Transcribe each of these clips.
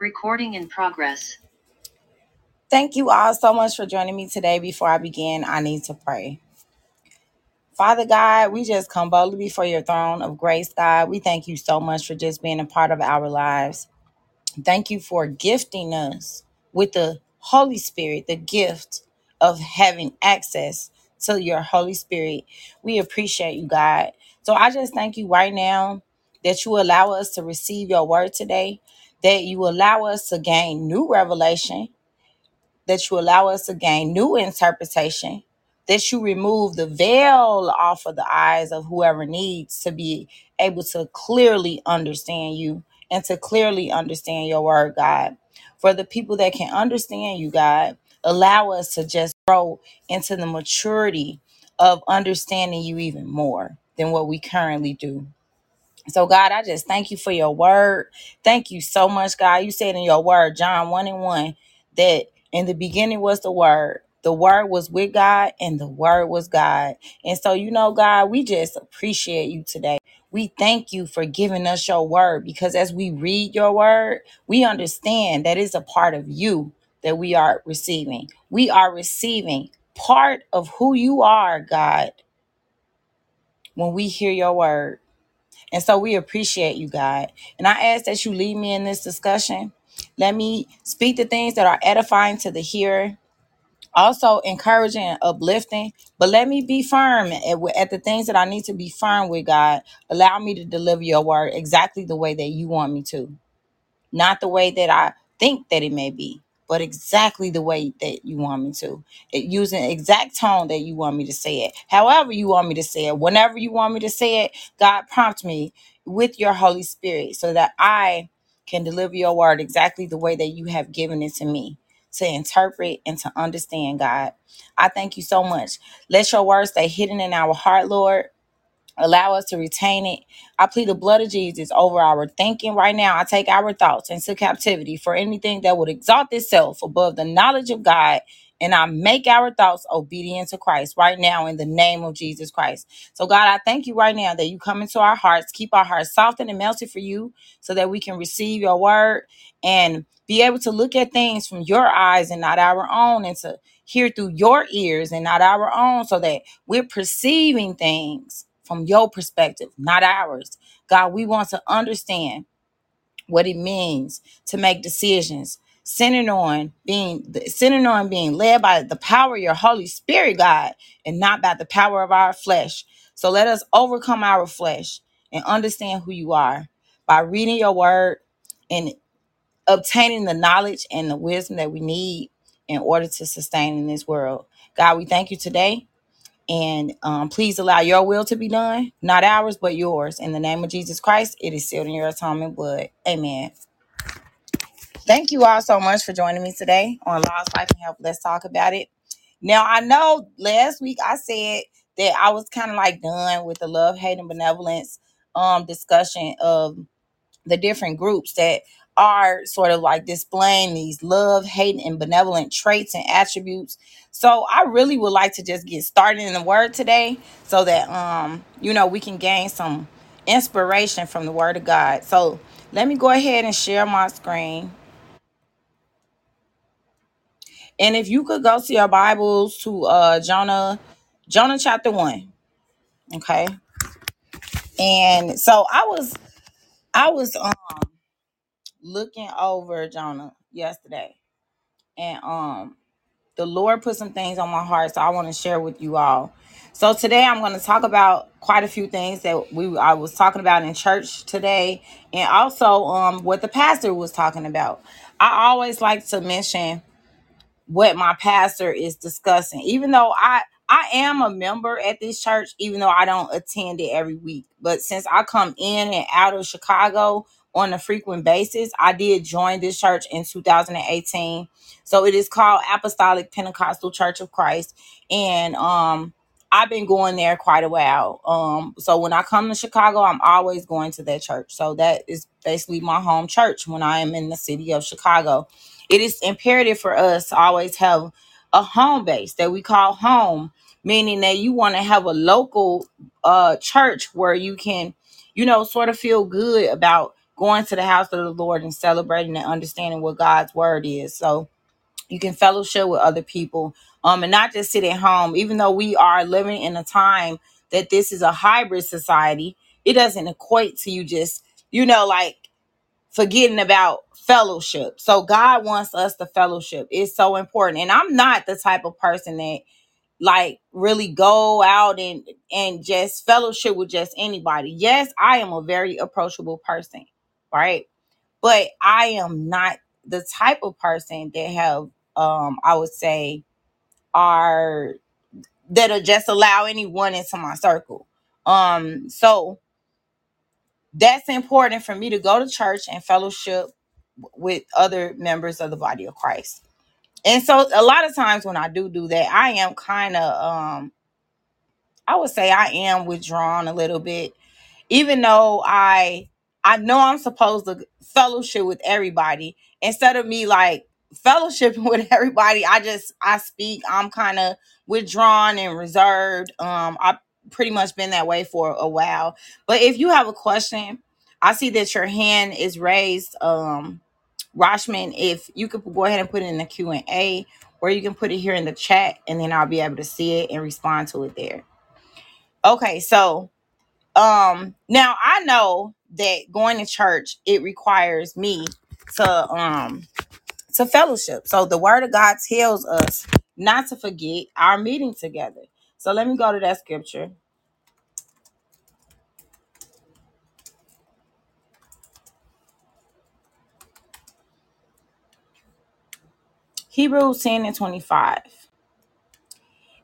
Recording in progress. Thank you all so much for joining me today. Before I begin, I need to pray. Father God, we just come boldly before your throne of grace, God. We thank you so much for just being a part of our lives. Thank you for gifting us with the Holy Spirit, the gift of having access to your Holy Spirit. We appreciate you, God. So I just thank you right now that you allow us to receive your word today, that you allow us to gain new revelation, that you allow us to gain new interpretation, that you remove the veil off of the eyes of whoever needs to be able to clearly understand you and to clearly understand your word, God. For the people that can understand you, God, allow us to just grow into the maturity of understanding you even more than what we currently do. So, God, I just thank you for your word. Thank you so much, God. You said in your word, John 1 and 1, that in the beginning was the word. The word was with God, and the word was God. And so, you know, God, we just appreciate you today. We thank you for giving us your word because as we read your word, we understand that it's a part of you that we are receiving. We are receiving part of who you are, God, when we hear your word. And so we appreciate you, God. And I ask that you lead me in this discussion. Let me speak the things that are edifying to the hearer, also encouraging and uplifting. But let me be firm at, at the things that I need to be firm with, God. Allow me to deliver your word exactly the way that you want me to not the way that I think that it may be, but exactly the way that you want me to. It, using exact tone that you want me to say it. However you want me to say it, whenever you want me to say it, God prompt me with your Holy Spirit so that I can deliver your word exactly the way that you have given it to me to interpret and to understand, God. I thank you so much. Let your word stay hidden in our heart, Lord Allow us to retain it. I plead the blood of Jesus over our thinking right now. I take our thoughts into captivity for anything that would exalt itself above the knowledge of God. And I make our thoughts obedient to Christ right now in the name of Jesus Christ. So, God, I thank you right now that you come into our hearts, keep our hearts softened and melted for you so that we can receive your word and be able to look at things from your eyes and not our own, and to hear through your ears and not our own, so that we're perceiving things from your perspective, not ours. God, we want to understand what it means to make decisions centered on being centered on being led by the power of your Holy Spirit, God, and not by the power of our flesh. So let us overcome our flesh and understand who you are by reading your word and obtaining the knowledge and the wisdom that we need in order to sustain in this world. God, we thank you today. And um, please allow your will to be done, not ours, but yours. In the name of Jesus Christ, it is sealed in your atonement blood. Amen. Thank you all so much for joining me today on Lost Life and Health. Let's talk about it. Now, I know last week I said that I was kind of like done with the love, hate, and benevolence um, discussion of the different groups that are sort of like displaying these love, hate, and benevolent traits and attributes. So I really would like to just get started in the word today so that um you know we can gain some inspiration from the word of God. So let me go ahead and share my screen. And if you could go to your Bibles to uh Jonah, Jonah chapter one. Okay. And so I was I was um looking over Jonah yesterday and um the Lord put some things on my heart, so I want to share with you all. So today I'm going to talk about quite a few things that we I was talking about in church today, and also um what the pastor was talking about. I always like to mention what my pastor is discussing even though i i am a member at this church even though i don't attend it every week but since i come in and out of chicago on a frequent basis. I did join this church in 2018 so it is called apostolic pentecostal church of christ. And um i've been going there quite a while. Um so when i come to chicago i'm always going to that church. So that is basically my home church when i am in the city of chicago. It is imperative for us to always have a home base that we call home, meaning that you want to have a local uh church where you can, you know, sort of feel good about going to the house of the Lord and celebrating and understanding what God's word is. So you can fellowship with other people um and not just sit at home. Even though we are living in a time that this is a hybrid society it doesn't equate to you just you know like forgetting about fellowship. So god wants us to fellowship. It's so important. And i'm not the type of person that like really go out and and just fellowship with just anybody. Yes i am a very approachable person right but I am not the type of person that have um I would say are that'll just allow anyone into my circle. Um so that's important for me to go to church and fellowship with other members of the body of Christ. And so a lot of times when I do do that, I am kind of um I would say I am withdrawn a little bit even though I I know I'm supposed to fellowship with everybody, instead of me like fellowshipping with everybody, I just I speak. I'm kind of withdrawn and reserved. Um, I've pretty much been that way for a while. But if you have a question, I see that your hand is raised. Um, Rashman, if you could go ahead and put it in the Q and A, or you can put it here in the chat, and then I'll be able to see it and respond to it there. Okay, so um now i know that going to church it requires me to um to fellowship. So the word of god tells us not to forget our meeting together. So let me go to that scripture. Hebrews 10 and 25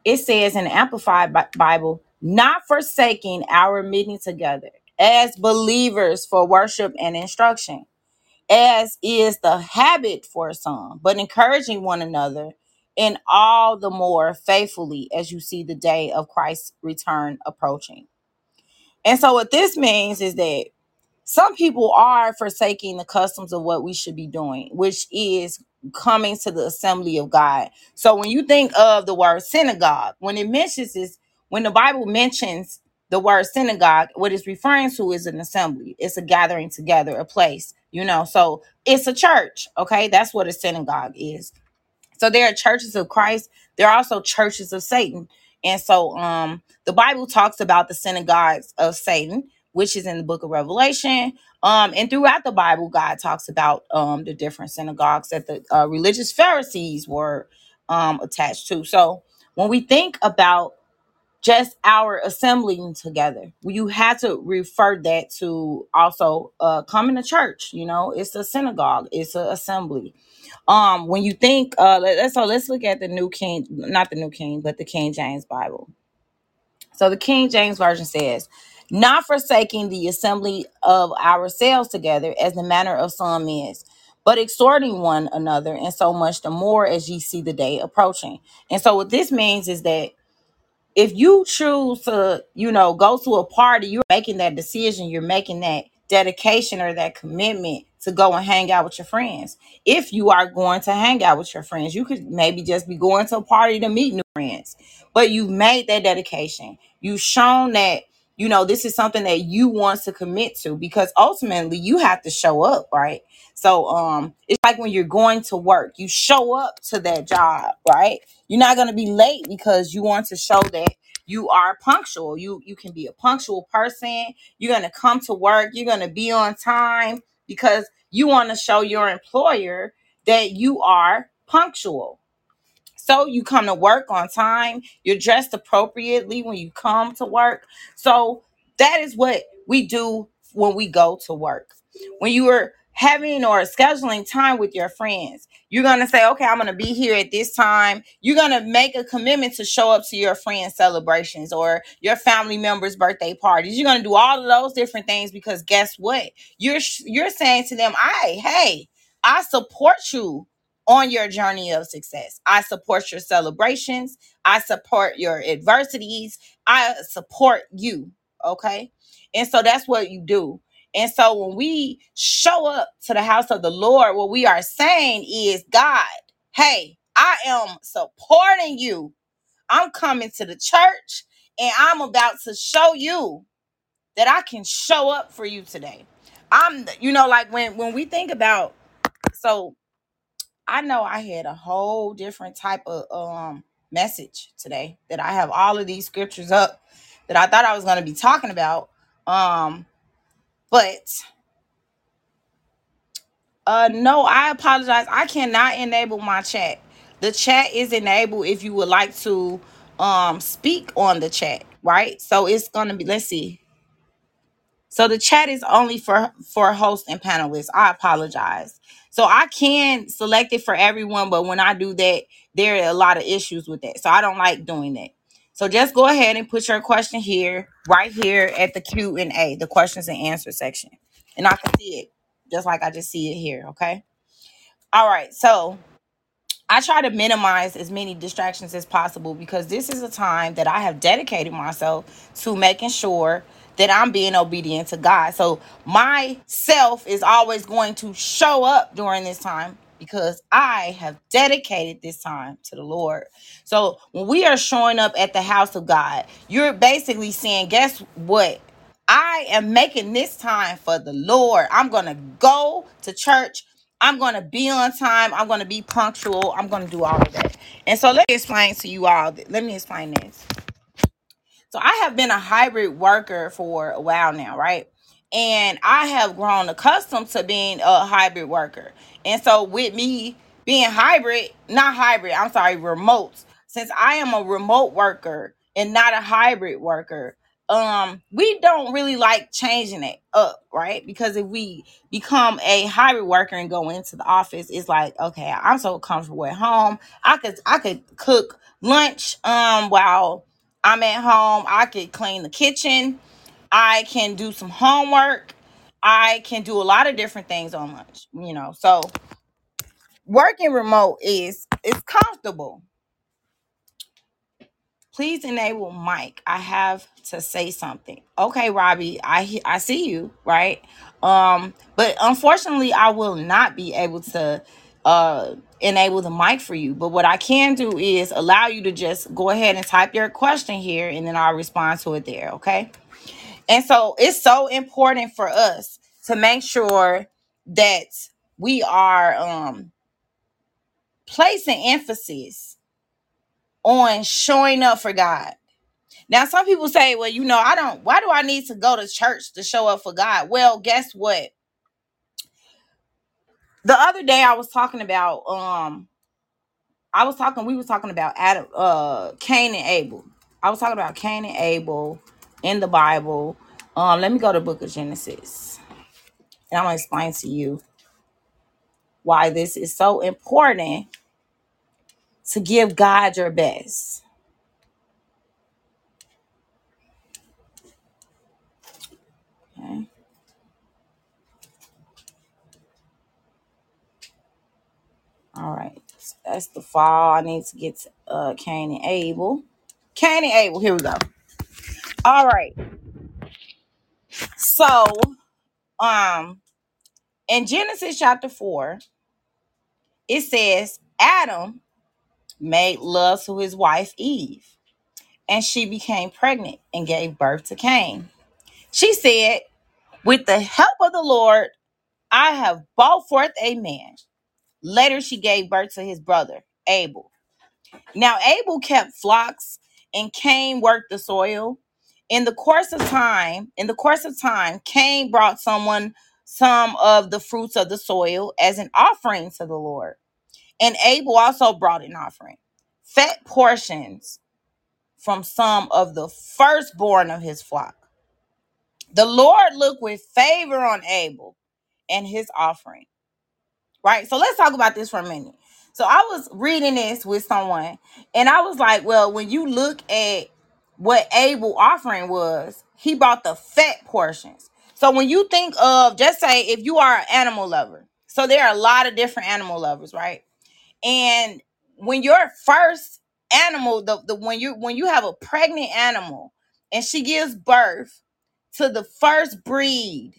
it says in the amplified Bi- bible not forsaking our meeting together as believers for worship and instruction as is the habit for some, but encouraging one another and all the more faithfully as you see the day of Christ's return approaching. And so, what this means is that some people are forsaking the customs of what we should be doing, which is coming to the assembly of God. So when you think of the word synagogue, when it mentions this, when the Bible mentions the word synagogue, what it's referring to is an assembly. It's a gathering together, a place, you know. So it's a church, okay? That's what a synagogue is. So there are churches of Christ. There are also churches of Satan. And so um the Bible talks about the synagogues of Satan, which is in the book of Revelation. Um, and throughout the Bible, God talks about um the different synagogues that the uh, religious Pharisees were um attached to. So when we think about just our assembling together, you have to refer that to also uh coming to church. You know, it's a synagogue, it's an assembly. Um when you think uh let, us so let's look at the new king not the new king but the king james bible. So the king james version says not forsaking the assembly of ourselves together as the manner of some is but exhorting one another and so much the more as ye see the day approaching. And so what this means is that if you choose to, you know, go to a party, you're making that decision, you're making that dedication or that commitment to go and hang out with your friends. If you are going to hang out with your friends, you could maybe just be going to a party to meet new friends, but you've made that dedication. You've shown that, you know, this is something that you want to commit to because ultimately you have to show up, right? So um it's like when you're going to work, you show up to that job, right? You're not going to be late because you want to show that you are punctual. You you can be a punctual person. You're going to come to work. You're going to be on time because you want to show your employer that you are punctual. So you come to work on time. You're dressed appropriately when you come to work. So that is what we do when we go to work. When you are having or scheduling time with your friends, you're going to say, okay, I'm going to be here at this time. You're going to make a commitment to show up to your friends' celebrations or your family members' birthday parties. You're going to do all of those different things because guess what? You're you're saying to them, "I, hey, I support you on your journey of success. I support your celebrations. I support your adversities. I support you. Okay. And so that's what you do. And so when we show up to the house of the Lord, what we are saying is, God, hey, I am supporting you. I'm coming to the church and I'm about to show you that I can show up for you today. I'm you know like when when we think about so I know I had a whole different type of um message today that I have all of these scriptures up that I thought I was going to be talking about um but uh no I apologize I cannot enable my chat the chat is enabled if you would like to um speak on the chat right so it's to be let's see So the chat is only for for hosts and panelists. I apologize. So I can select it for everyone, but when I do that, there are a lot of issues with that. So I don't like doing that. So just go ahead and put your question here, right here at the Q and A, the questions and answer section, and I can see it just like I just see it here. Okay. All right. So I try to minimize as many distractions as possible because this is a time that I have dedicated myself to making sure that I'm being obedient to God. So my self is always going to show up during this time because I have dedicated this time to the Lord. So when we are showing up at the house of God, you're basically saying, guess what? I am making this time for the Lord. I'm going to go to church I'm going to be on time. I'm going to be punctual. I'm going to do all of that. And so let me explain to you all. Let me explain this. So I have been a hybrid worker for a while now, right? And I have grown accustomed to being a hybrid worker. And so with me being hybrid, not hybrid, I'm sorry, remote. Since I am a remote worker and not a hybrid worker, um we don't really like changing it up, right? Because if we become a hybrid worker and go into the office, it's like, okay, I'm so comfortable at home. I could I could cook lunch um while I'm at home. I could clean the kitchen. I can do some homework. I can do a lot of different things on lunch, you know. So working remote is is comfortable. Please enable mic. I have to say something. Okay, Robbie, I I see you, right? Um, but unfortunately, I will not be able to uh enable the mic for you. But what I can do is allow you to just go ahead and type your question here and then I'll respond to it there, okay? And so it's so important for us to make sure that we are um placing emphasis on showing up for God. Now, some people say, well, you know, I don't, why do I need to go to church to show up for God? Well, guess what? The other day I was talking about, um, I was talking, we were talking about Adam, uh, Cain and Abel. I was talking about Cain and Abel in the Bible. Um, let me go to the book of Genesis. And I'm gonna explain to you why this is so important to give God your best. Okay. All right. So that's the fall. I need to get to uh Cain and Abel. Cain and Abel, here we go. All right. So um in Genesis chapter 4, it says Adam made love to his wife Eve, and she became pregnant and gave birth to Cain. She said, With the help of the Lord, I have brought forth a man. Later, she gave birth to his brother, Abel. Now, Abel kept flocks and Cain worked the soil. In the course of time, in the course of time, Cain brought someone some of the fruits of the soil as an offering to the Lord. And Abel also brought an offering, fat portions from some of the firstborn of his flock. The Lord looked with favor on Abel and his offering right? So let's talk about this for a minute. So I was reading this with someone, and I was like, well, when you look at what Abel offering was, he bought the fat portions. So when you think of, just say, if you are an animal lover, so there are a lot of different animal lovers, right? And when your first animal, the, the when you when you have a pregnant animal and she gives birth to the first breed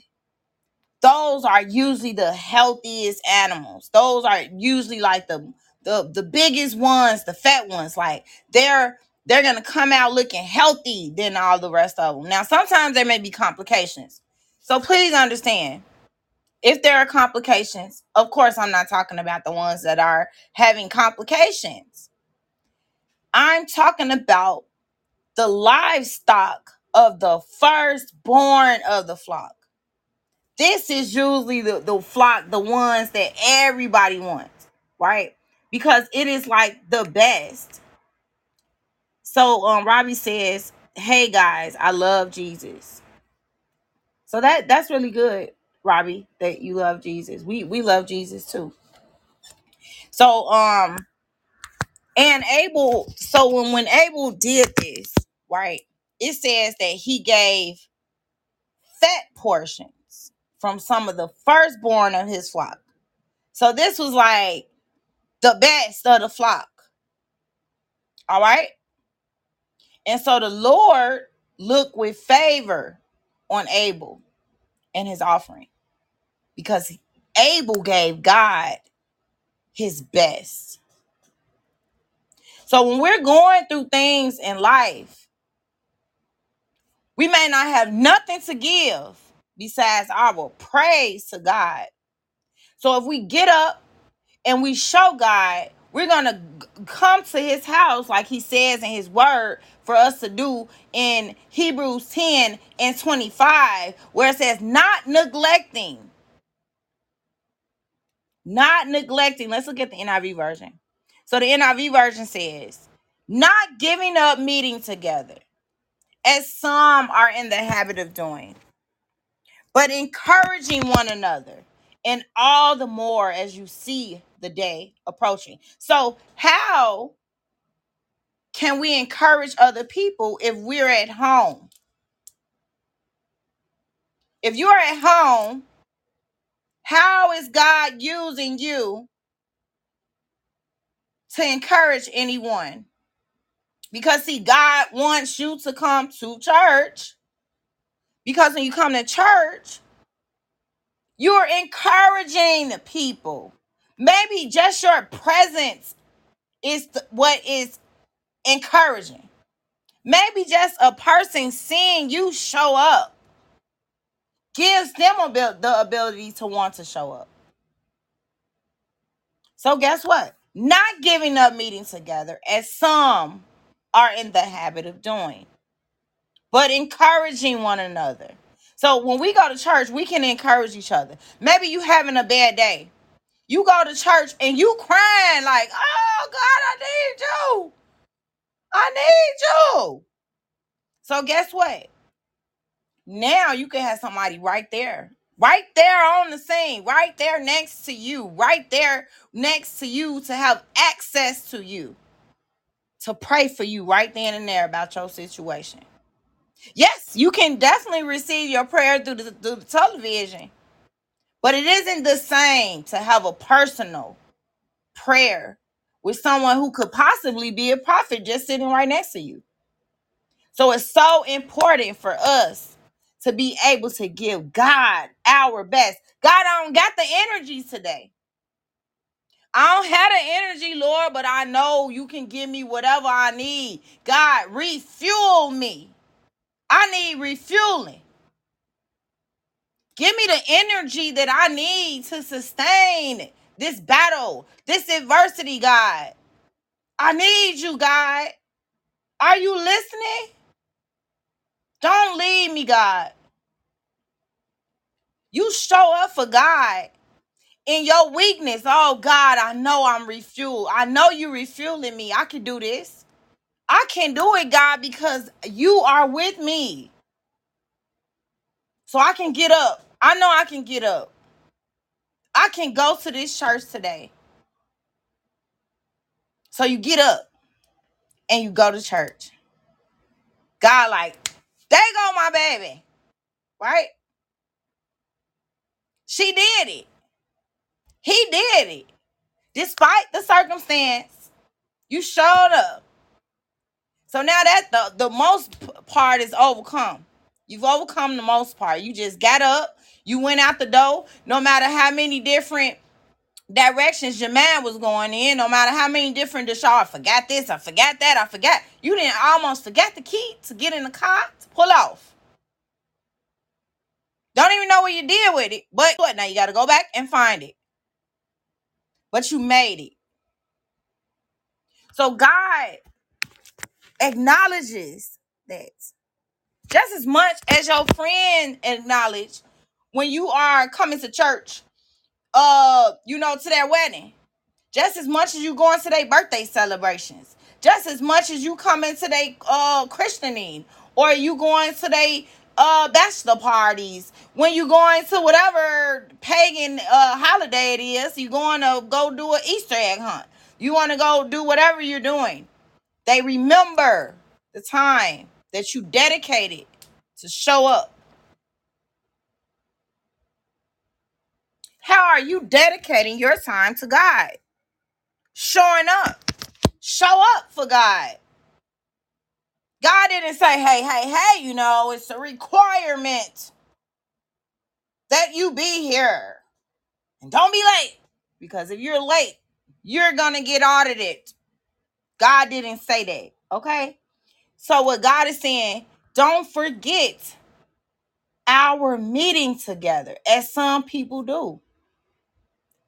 those are usually the healthiest animals. Those are usually like the the the biggest ones, the fat ones. Like they're they're gonna come out looking healthy than all the rest of them. Now sometimes there may be complications, so please understand. If there are complications, of course, I'm not talking about the ones that are having complications. I'm talking about the livestock of the firstborn of the flock. This is usually the, the flock, the ones that everybody wants, right? Because it is like the best. So um Robbie says, Hey guys, I love Jesus. So that that's really good, Robbie, that you love Jesus. We we love Jesus too. So um and Abel, so when when Abel did this, right, it says that he gave fat portions from some of the firstborn of his flock. So this was like the best of the flock. All right. And so the Lord looked with favor on Abel and his offering because Abel gave God his best. So when we're going through things in life, we may not have nothing to give besides our praise to God. So if we get up and we show God, we're going to come to his house, like he says in his word, for us to do in Hebrews 10 and 25, where it says, not neglecting, not neglecting. Let's look at the NIV version. So the NIV version says, not giving up meeting together, as some are in the habit of doing but encouraging one another, and all the more as you see the day approaching. So, how can we encourage other people if we're at home? If you're at home, how is God using you to encourage anyone? Because, see, God wants you to come to church. Because when you come to church, you're encouraging the people. Maybe just your presence is th- what is encouraging. Maybe just a person seeing you show up gives them the ability to want to show up. So, guess what? Not giving up meeting together, as some are in the habit of doing, but encouraging one another. So, when we go to church, we can encourage each other. Maybe you having a bad day. You go to church and you crying like, "Oh God, I need you. I need you." So guess what? Now you can have somebody right there, right there on the scene, right there next to you, right there next to you to have access to you, to pray for you right then and there about your situation. Yes, you can definitely receive your prayer through the, through the television, but it isn't the same to have a personal prayer with someone who could possibly be a prophet just sitting right next to you. So it's so important for us to be able to give God our best. God, I don't got the energy today. I don't have the energy, Lord, but I know you can give me whatever I need. God, refuel me. I need refueling. Give me the energy that I need to sustain this battle, this adversity, God. I need you, God. Are you listening? Don't leave me, God. You show up for God in your weakness. Oh God, I know I'm refueled. I know you refueling me. I can do this. I can do it, God, because you are with me. So I can get up. I know I can get up. I can go to this church today. So you get up and you go to church. God, like, there go my baby. Right? She did it. He did it. Despite the circumstance, you showed up. So now that the, the most part is overcome. You've overcome the most part. You just got up, you went out the door, no matter how many different directions your man was going in, no matter how many different dish, I forgot this, I forgot that, I forgot. You didn't almost forget the key to get in the car to pull off. Don't even know what you did with it. But what? Now you got to go back and find it. But you made it. So God acknowledges that just as much as your friend acknowledge when you are coming to church, uh, you know, to their wedding. Just as much as you going to their birthday celebrations. Just as much as you coming to their uh christening or you going to their uh bachelor parties when you going to whatever pagan uh holiday it is you going to go do an easter egg hunt you want to go do whatever you're doing they remember the time that you dedicated to show up. How are you dedicating your time to God? Showing up. Show up for God. God didn't say, hey, hey, hey, you know, it's a requirement that you be here. And don't be late. Because if you're late, you're going to get audited. God didn't say that. Okay? So, what God is saying, don't forget our meeting together, as some people do,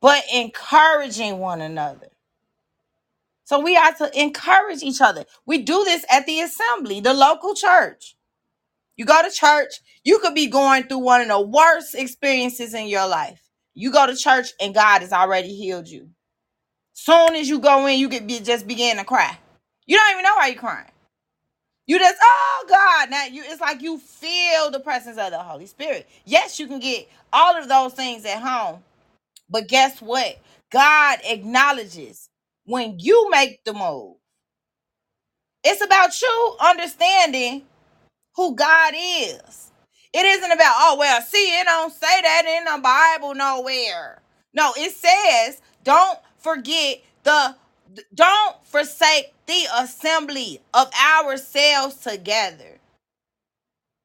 but encouraging one another. So we are to encourage each other. We do this at the assembly, the local church. You go to church, you could be going through one of the worst experiences in your life. You go to church and God has already healed you. Soon as you go in, you could be just begin to cry. You don't even know why you're crying. You just, oh God. Now you it's like you feel the presence of the Holy Spirit. Yes, you can get all of those things at home. But guess what? God acknowledges when you make the move. It's about you understanding who God is. It isn't about, oh, well, see, it don't say that in the Bible nowhere. No, it says, don't forget the, don't forsake the assembly of ourselves together.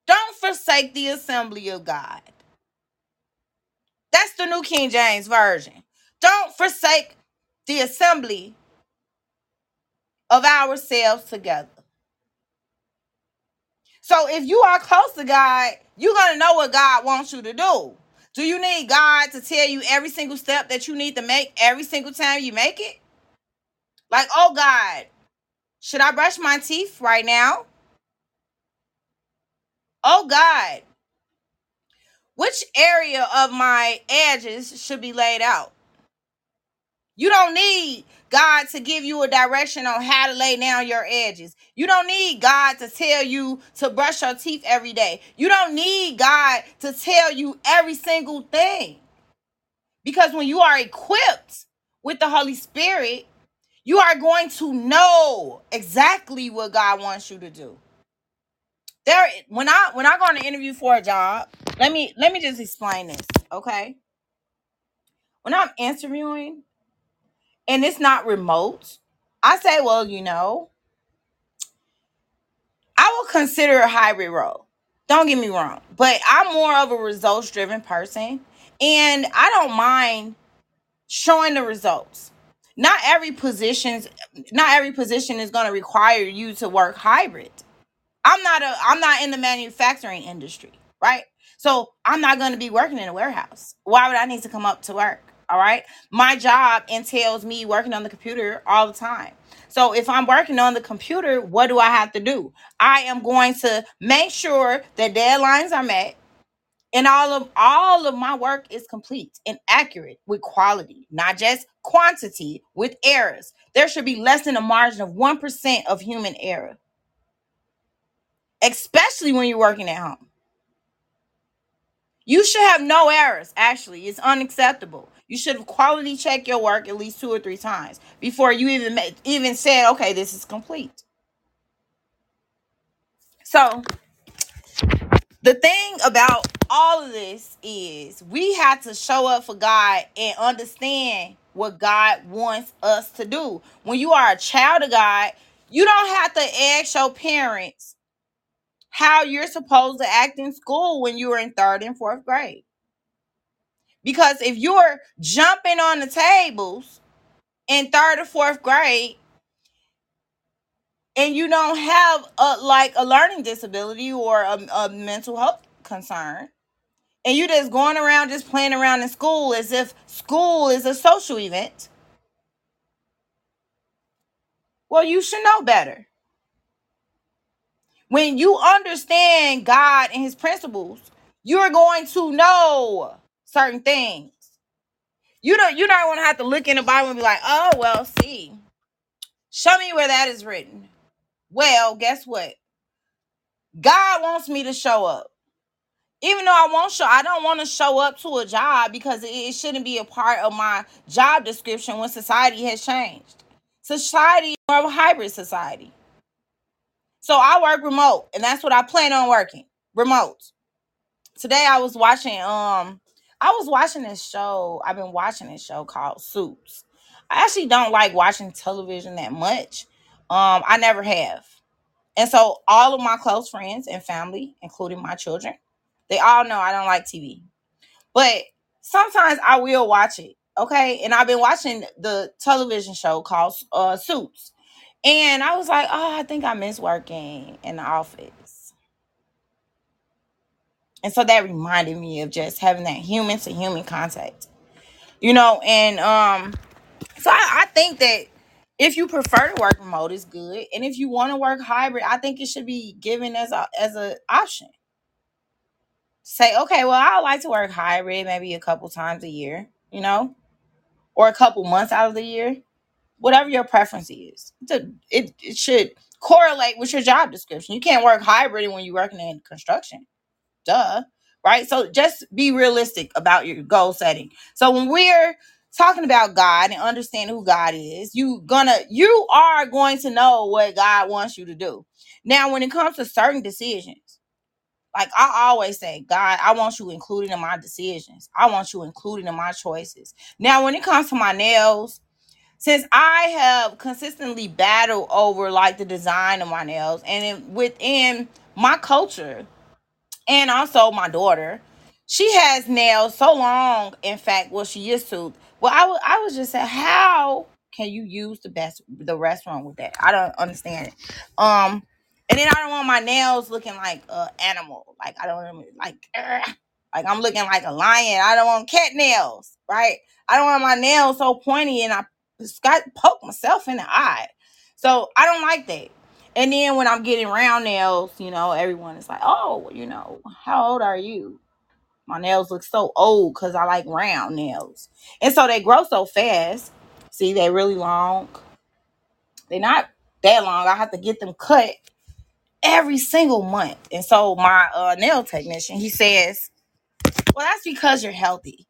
Don't forsake the assembly of God. That's the New King James Version. Don't forsake the assembly of ourselves together. So if you are close to God, you're going to know what God wants you to do. Do you need God to tell you every single step that you need to make every single time you make it? Like, oh God, should I brush my teeth right now? Oh God, which area of my edges should be laid out? You don't need God to give you a direction on how to lay down your edges. You don't need God to tell you to brush your teeth every day. You don't need God to tell you every single thing. Because when you are equipped with the Holy Spirit, you are going to know exactly what God wants you to do. There when I when I go on an interview for a job, let me let me just explain this, okay? When I'm interviewing, and it's not remote, I say, well, you know, I will consider a hybrid role. Don't get me wrong, but I'm more of a results driven person and I don't mind showing the results. Not every position's not every position is going to require you to work hybrid. I'm not a I'm not in the manufacturing industry, right? So I'm not going to be working in a warehouse. Why would I need to come up to work? All right. My job entails me working on the computer all the time. So if I'm working on the computer, what do I have to do? I am going to make sure that deadlines are met and all of all of my work is complete and accurate with quality, not just quantity with errors. There should be less than a margin of 1% of human error, especially when you're working at home. You should have no errors. Actually, it's unacceptable. You should have quality check your work at least two or three times before you even ma- even said, "Okay, this is complete." So the thing about all of this is we have to show up for God and understand what God wants us to do. When you are a child of God, you don't have to ask your parents how you're supposed to act in school when you were in third and fourth grade. Because if you're jumping on the tables in third or fourth grade and you don't have a like a learning disability or a, a mental health concern, and you're just going around just playing around in school as if school is a social event, well, you should know better. When you understand God and his principles, you're going to know certain things. You don't you don't want to have to look in the Bible and be like, oh well, see. Show me where that is written. Well, guess what? God wants me to show up. Even though I won't show, I don't want to show up to a job because it shouldn't be a part of my job description when society has changed. Society is more of a hybrid society. So I work remote, and that's what I plan on working remote. Today I was watching um I was watching this show. I've been watching this show called Suits. I actually don't like watching television that much. Um, I never have. And so all of my close friends and family, including my children, they all know I don't like TV. But sometimes I will watch it. Okay. And I've been watching the television show called uh, Suits. And I was like, oh, I think I miss working in the office. And so that reminded me of just having that human to human contact. You know, and um, so I, I think that if you prefer to work remote, it's good. And if you want to work hybrid, I think it should be given as a as an option. Say, okay, well, I like to work hybrid maybe a couple times a year, you know, or a couple months out of the year, whatever your preference is. It, it, it should correlate with your job description. You can't work hybrid when you're working in construction. Duh. Right? So just be realistic about your goal setting. So when we're talking about God and understanding who God is, you gonna you are going to know what God wants you to do. Now, when it comes to certain decisions, like I always say, God, I want you included in my decisions. I want you included in my choices. Now, when it comes to my nails, since I have consistently battled over like the design of my nails and within my culture, and also my daughter, she has nails so long. In fact, well, she used to. Well, I, I was just saying, how can you use the best the restaurant with that? I don't understand it. Um, and then I don't want my nails looking like a animal. Like I don't like like I'm looking like a lion. I don't want cat nails, right? I don't want my nails so pointy and I got poke myself in the eye. So I don't like that. And then when I'm getting round nails, you know, everyone is like, oh, you know, how old are you? My nails look so old because I like round nails. And so they grow so fast. See, they're really long. They're not that long. I have to get them cut every single month. And so my uh, nail technician, he says, well, that's because you're healthy.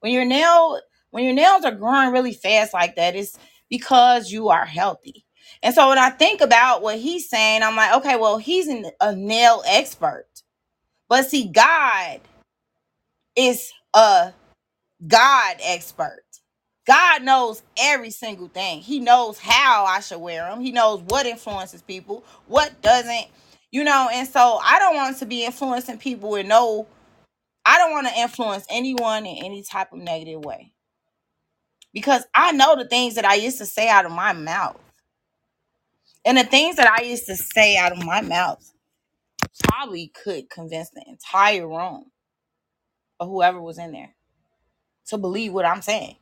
When your nail when your nails are growing really fast like that, it's because you are healthy. And so when I think about what he's saying, I'm like, okay, well, he's an, a nail expert. But see, God is a God expert. God knows every single thing. He knows how I should wear them. He knows what influences people, what doesn't, you know. And so I don't want to be influencing people with no, I don't want to influence anyone in any type of negative way. Because I know the things that I used to say out of my mouth. And the things that I used to say out of my mouth probably could convince the entire room or whoever was in there to believe what I'm saying.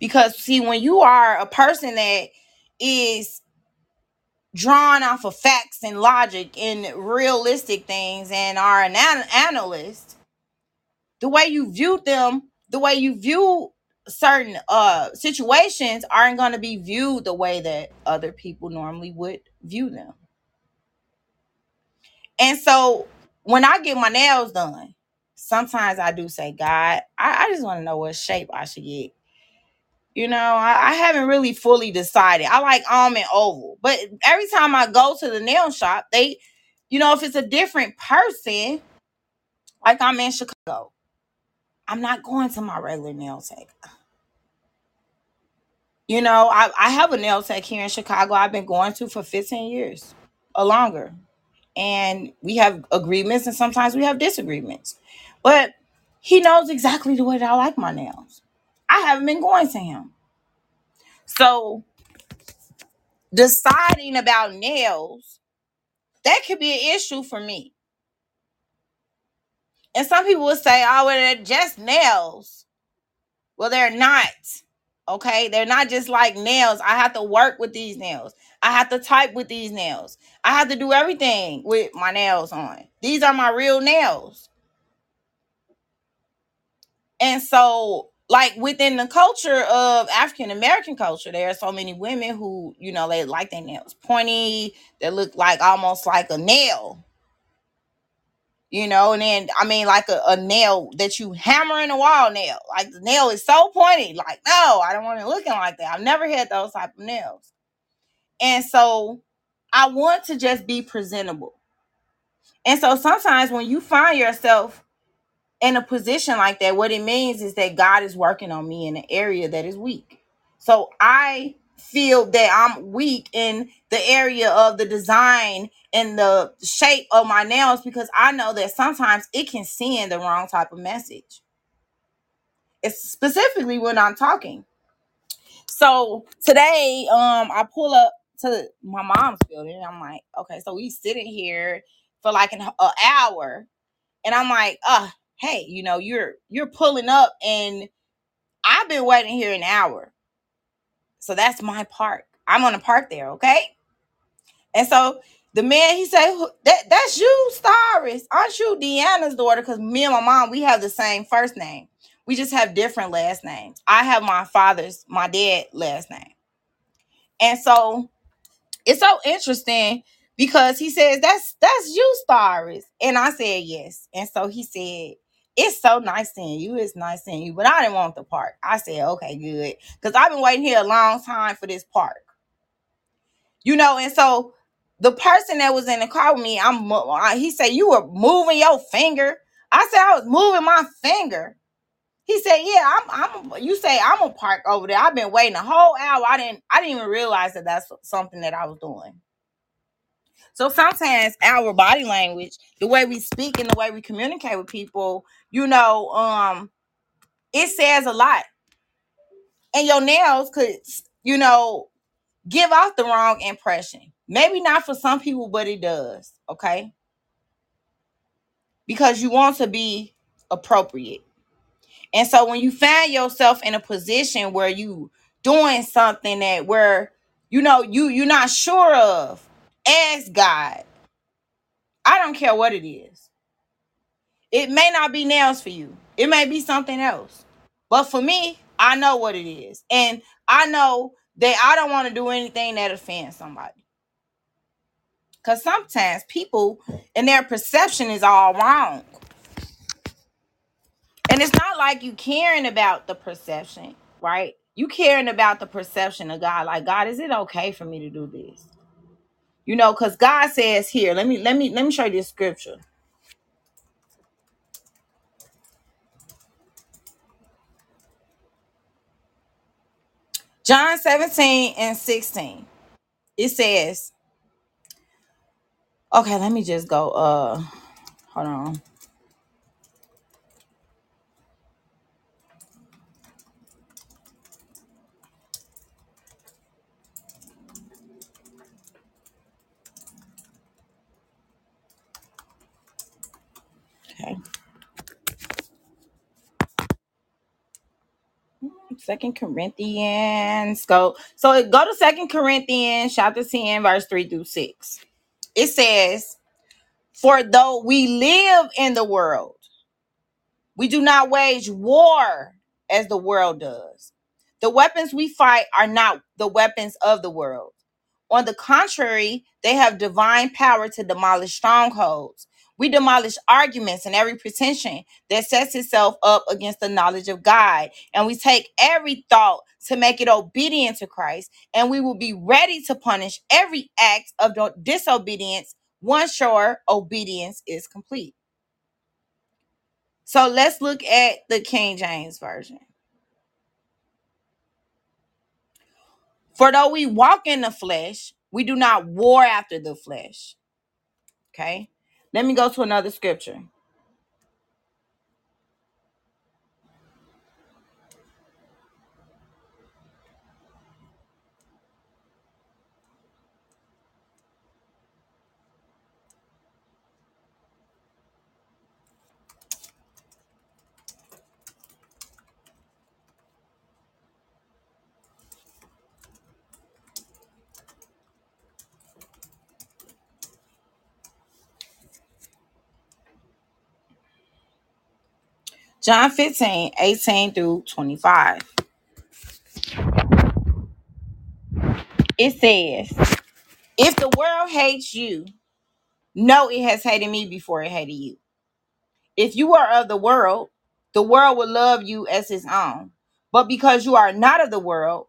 Because see, when you are a person that is drawn off of facts and logic and realistic things and are an analyst, the way you view them, the way you view certain uh situations aren't going to be viewed the way that other people normally would view them. And so when I get my nails done, sometimes I do say, God, I, I just want to know what shape I should get. You know, I, I, haven't really fully decided. I like almond oval, but every time I go to the nail shop, they, you know, if it's a different person, like I'm in Chicago, I'm not going to my regular nail tech. You know, I, I have a nail tech here in Chicago I've been going to for 15 years or longer. And we have agreements and sometimes we have disagreements. But he knows exactly the way that I like my nails. I haven't been going to him. So deciding about nails, that could be an issue for me. And some people will say, oh, well, they're just nails. Well, they're not. Okay. They're not just like nails. I have to work with these nails. I have to type with these nails. I have to do everything with my nails on. These are my real nails. And so, like within the culture of African American culture, there are so many women who, you know, they like their nails pointy, they look like almost like a nail, you know, and then I mean like a, a nail that you hammer in a wall nail. Like the nail is so pointy. Like, no, I don't want it looking like that. I've never had those type of nails. And so I want to just be presentable. And so sometimes when you find yourself in a position like that, what it means is that God is working on me in an area that is weak. So I feel that I'm weak in the area of the design and the shape of my nails because I know that sometimes it can send the wrong type of message. It's specifically when I'm talking. So today, um, I pull up to my mom's building and I'm like, okay, so we sitting here for like an, an hour and I'm like, uh, hey, you know, you're you're pulling up and I've been waiting here an hour. So that's my park. I'm gonna park there, okay? And so the man he said, that that's you, Staris. Aren't you Deanna's daughter? Because me and my mom, we have the same first name. We just have different last names. I have my father's, my dad last name. And so it's so interesting because he says that's that's you Staris. and i said yes and so he said it's so nice seeing you it's nice seeing you but i didn't want the park. I said okay good because i've been waiting here a long time for this park. You know and so the person that was in the car with me i'm he said you were moving your finger. I said i was moving my finger. He said yeah i'm i'm you say i'm a park over there. I've been waiting a whole hour. I didn't i didn't even realize that that's something that i was doing. So sometimes our body language, the way we speak and the way we communicate with people, you know, um, it says a lot. And your nails could, you know, give off the wrong impression. Maybe not for some people, but it does. Okay. Because you want to be appropriate. And so when you find yourself in a position where you doing something that where you know you you're not sure of, ask God. I don't care what it is. It may not be nails for you. It may be something else. But for me, I know what it is. And I know that I don't want to do anything that offends somebody. Because sometimes people and their perception is all wrong. And it's not like you caring about the perception, right? You caring about the perception of God. Like, God, is it okay for me to do this? You know, because God says here, let me let me let me show you this scripture. John 17 and 16. It says, okay, let me just go. Uh hold on. Okay. Second Corinthians. Go. So go to Second Corinthians chapter 10, verse 3 through 6. It says, For though we live in the world, we do not wage war as the world does. The weapons we fight are not the weapons of the world. On the contrary, they have divine power to demolish strongholds. We demolish arguments and every pretension that sets itself up against the knowledge of God. And we take every thought to make it obedient to Christ. And we will be ready to punish every act of disobedience once sure obedience is complete. So let's look at the King James Version. For though we walk in the flesh, we do not war after the flesh. Okay. Let me go to another scripture. John 15, 18 through 25. It says, If the world hates you, know it has hated me before it hated you. If you are of the world, the world will love you as its own. But because you are not of the world,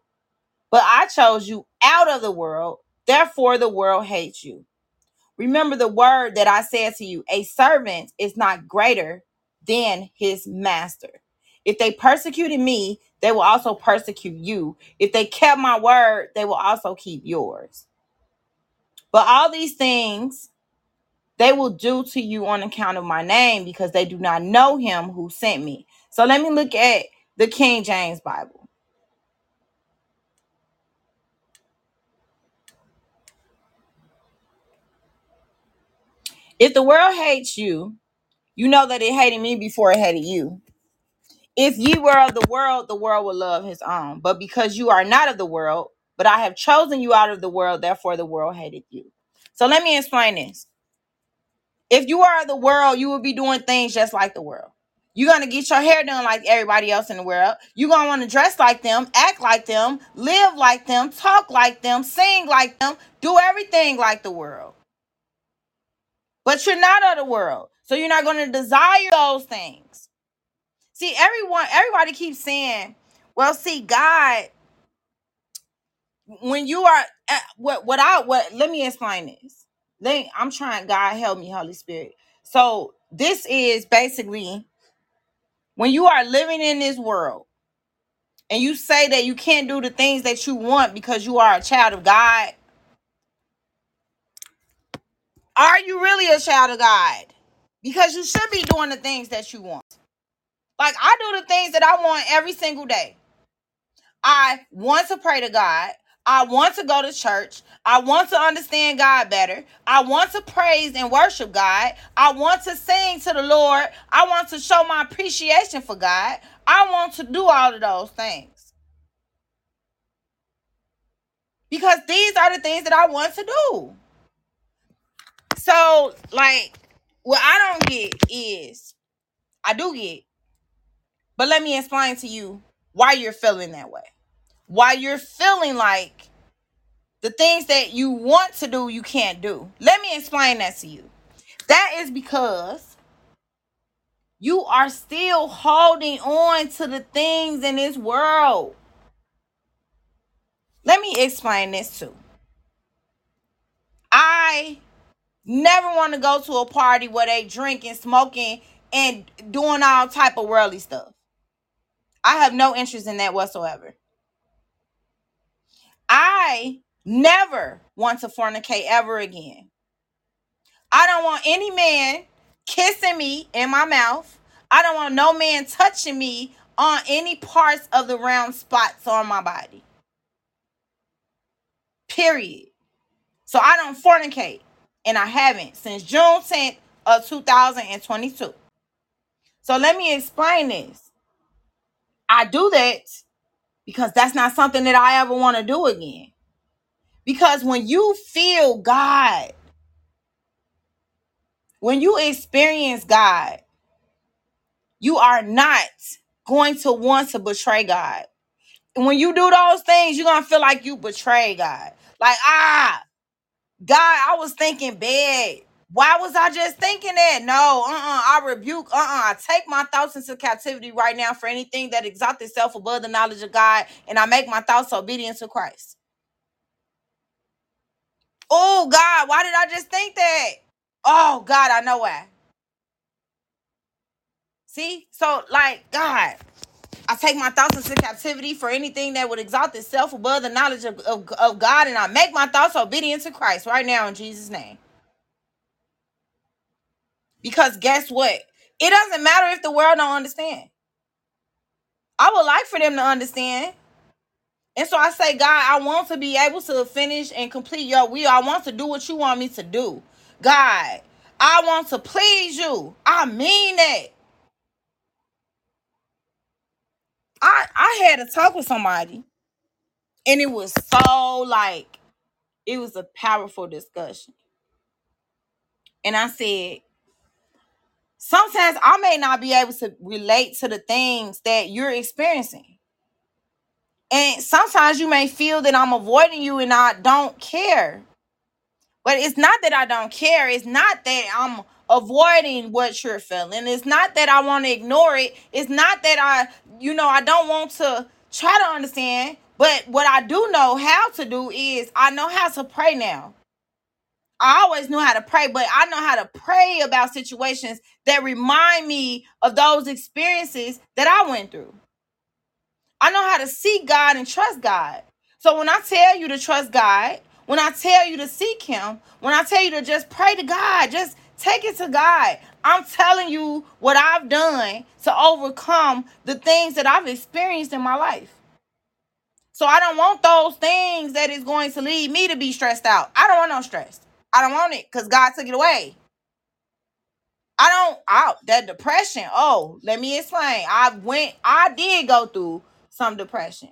but I chose you out of the world, therefore the world hates you. Remember the word that I said to you a servant is not greater than his master. If they persecuted me, they will also persecute you. If they kept my word, they will also keep yours. But all these things they will do to you on account of my name because they do not know him who sent me. So let me look at the King James Bible. If the world hates you, you know that it hated me before it hated you. If ye were of the world, the world would love his own. But because you are not of the world, but I have chosen you out of the world, therefore the world hated you. So let me explain this. If you are of the world, you will be doing things just like the world. You're gonna get your hair done like everybody else in the world. You're gonna want to dress like them, act like them, live like them, talk like them, sing like them, do everything like the world. But you're not of the world. So you're not gonna desire those things. See, everyone, everybody keeps saying, well, see, God, when you are uh, what what I what let me explain this. Let I'm trying, God help me, Holy Spirit. So this is basically when you are living in this world and you say that you can't do the things that you want because you are a child of God, are you really a child of God? Because you should be doing the things that you want. Like I do the things that I want every single day. I want to pray to God. I want to go to church. I want to understand God better. I want to praise and worship God. I want to sing to the Lord. I want to show my appreciation for God. I want to do all of those things because these are the things that I want to do. So, like, what I don't get is, I do get, but let me explain to you why you're feeling that way. Why you're feeling like the things that you want to do, you can't do. Let me explain that to you. That is because you are still holding on to the things in this world. Let me explain this too. I never want to go to a party where they drinking, smoking, and doing all type of worldly stuff. I have no interest in that whatsoever. I never want to fornicate ever again. I don't want any man kissing me in my mouth. I don't want no man touching me on any parts of the round spots on my body. Period. So I don't fornicate. And I haven't since June 10th of 2022. So let me explain this. I do that because that's not something that I ever want to do again. Because when you feel God, when you experience God, you are not going to want to betray God. And when you do those things, you're gonna feel like you betray God. Like, ah, God, I was thinking bad. Why was I just thinking that? No, uh-uh. I rebuke, uh-uh. I take my thoughts into captivity right now for anything that exalts itself above the knowledge of God, and I make my thoughts obedient to Christ. Oh God, why did I just think that? Oh God, I know why. See? So, like, God, I take my thoughts into captivity for anything that would exalt itself above the knowledge of, of, of God, and I make my thoughts obedient to Christ right now in Jesus' name. Because guess what? It doesn't matter if the world don't understand. I would like for them to understand. And so I say, God, I want to be able to finish and complete your will. I want to do what you want me to do. God, I want to please you. I mean that. I I had to talk with somebody and it was so like it was a powerful discussion. And I said, sometimes I may not be able to relate to the things that you're experiencing. And sometimes you may feel that I'm avoiding you and I don't care. But it's not that I don't care. It's not that I'm avoiding what you're feeling. It's not that I want to ignore it. It's not that I, you know, I don't want to try to understand. But what I do know how to do is I know how to pray now. I always knew how to pray, but I know how to pray about situations that remind me of those experiences that I went through. I know how to seek God and trust God. So when I tell you to trust God, when I tell you to seek Him, when I tell you to just pray to God, just take it to God. I'm telling you what I've done to overcome the things that I've experienced in my life. So I don't want those things that is going to lead me to be stressed out. I don't want no stress. I don't want it because God took it away. I don't out that depression. Oh, let me explain. I went, I did go through some depression.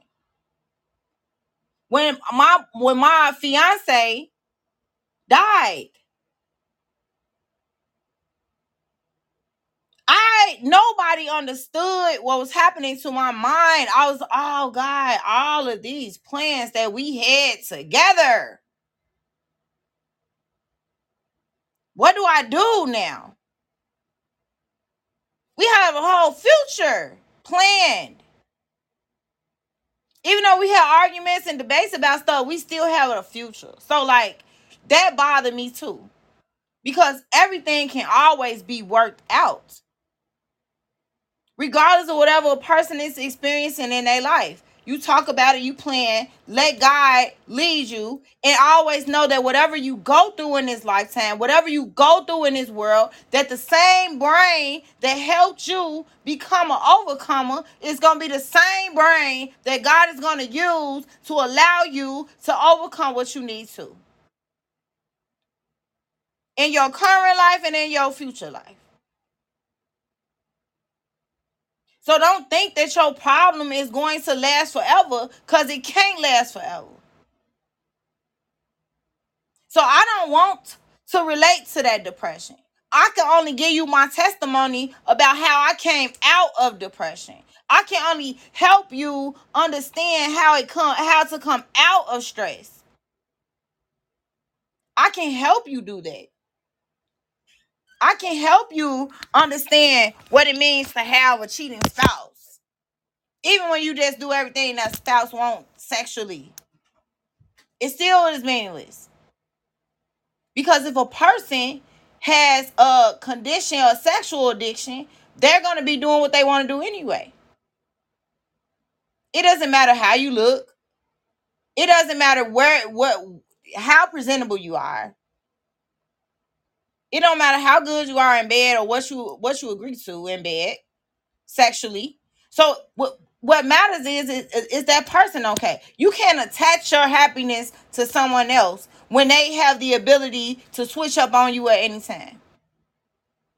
When my when my fiance died, I nobody understood what was happening to my mind. I was, oh God, all of these plans that we had together. What do I do now? We have a whole future planned. Even though we had arguments and debates about stuff, we still have a future. So, like, that bothered me too. Because everything can always be worked out. Regardless of whatever a person is experiencing in their life. You talk about it, you plan, let God lead you, and always know that whatever you go through in this lifetime, whatever you go through in this world, that the same brain that helped you become an overcomer is going to be the same brain that God is going to use to allow you to overcome what you need to in your current life and in your future life. So don't think that your problem is going to last forever because it can't last forever. So I don't want to relate to that depression. I can only give you my testimony about how I came out of depression. I can only help you understand how it come how to come out of stress. I can help you do that. I can help you understand what it means to have a cheating spouse. Even when you just do everything that spouse wants sexually, it still is meaningless. Because if a person has a condition or sexual addiction, they're going to be doing what they want to do anyway. It doesn't matter how you look. It doesn't matter where what how presentable you are. It don't matter how good you are in bed or what you what you agree to in bed sexually. So what what matters is, is is that person okay? You can't attach your happiness to someone else when they have the ability to switch up on you at any time.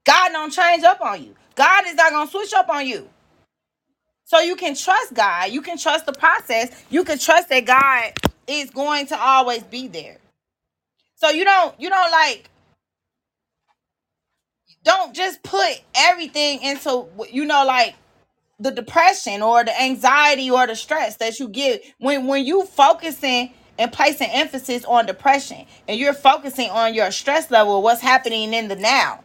God don't change up on you. God is not gonna switch up on you. So you can trust God. You can trust the process. You can trust that God is going to always be there. So you don't you don't like don't just put everything into you know like the depression or the anxiety or the stress that you get when when you focusing and placing emphasis on depression and you're focusing on your stress level what's happening in the now.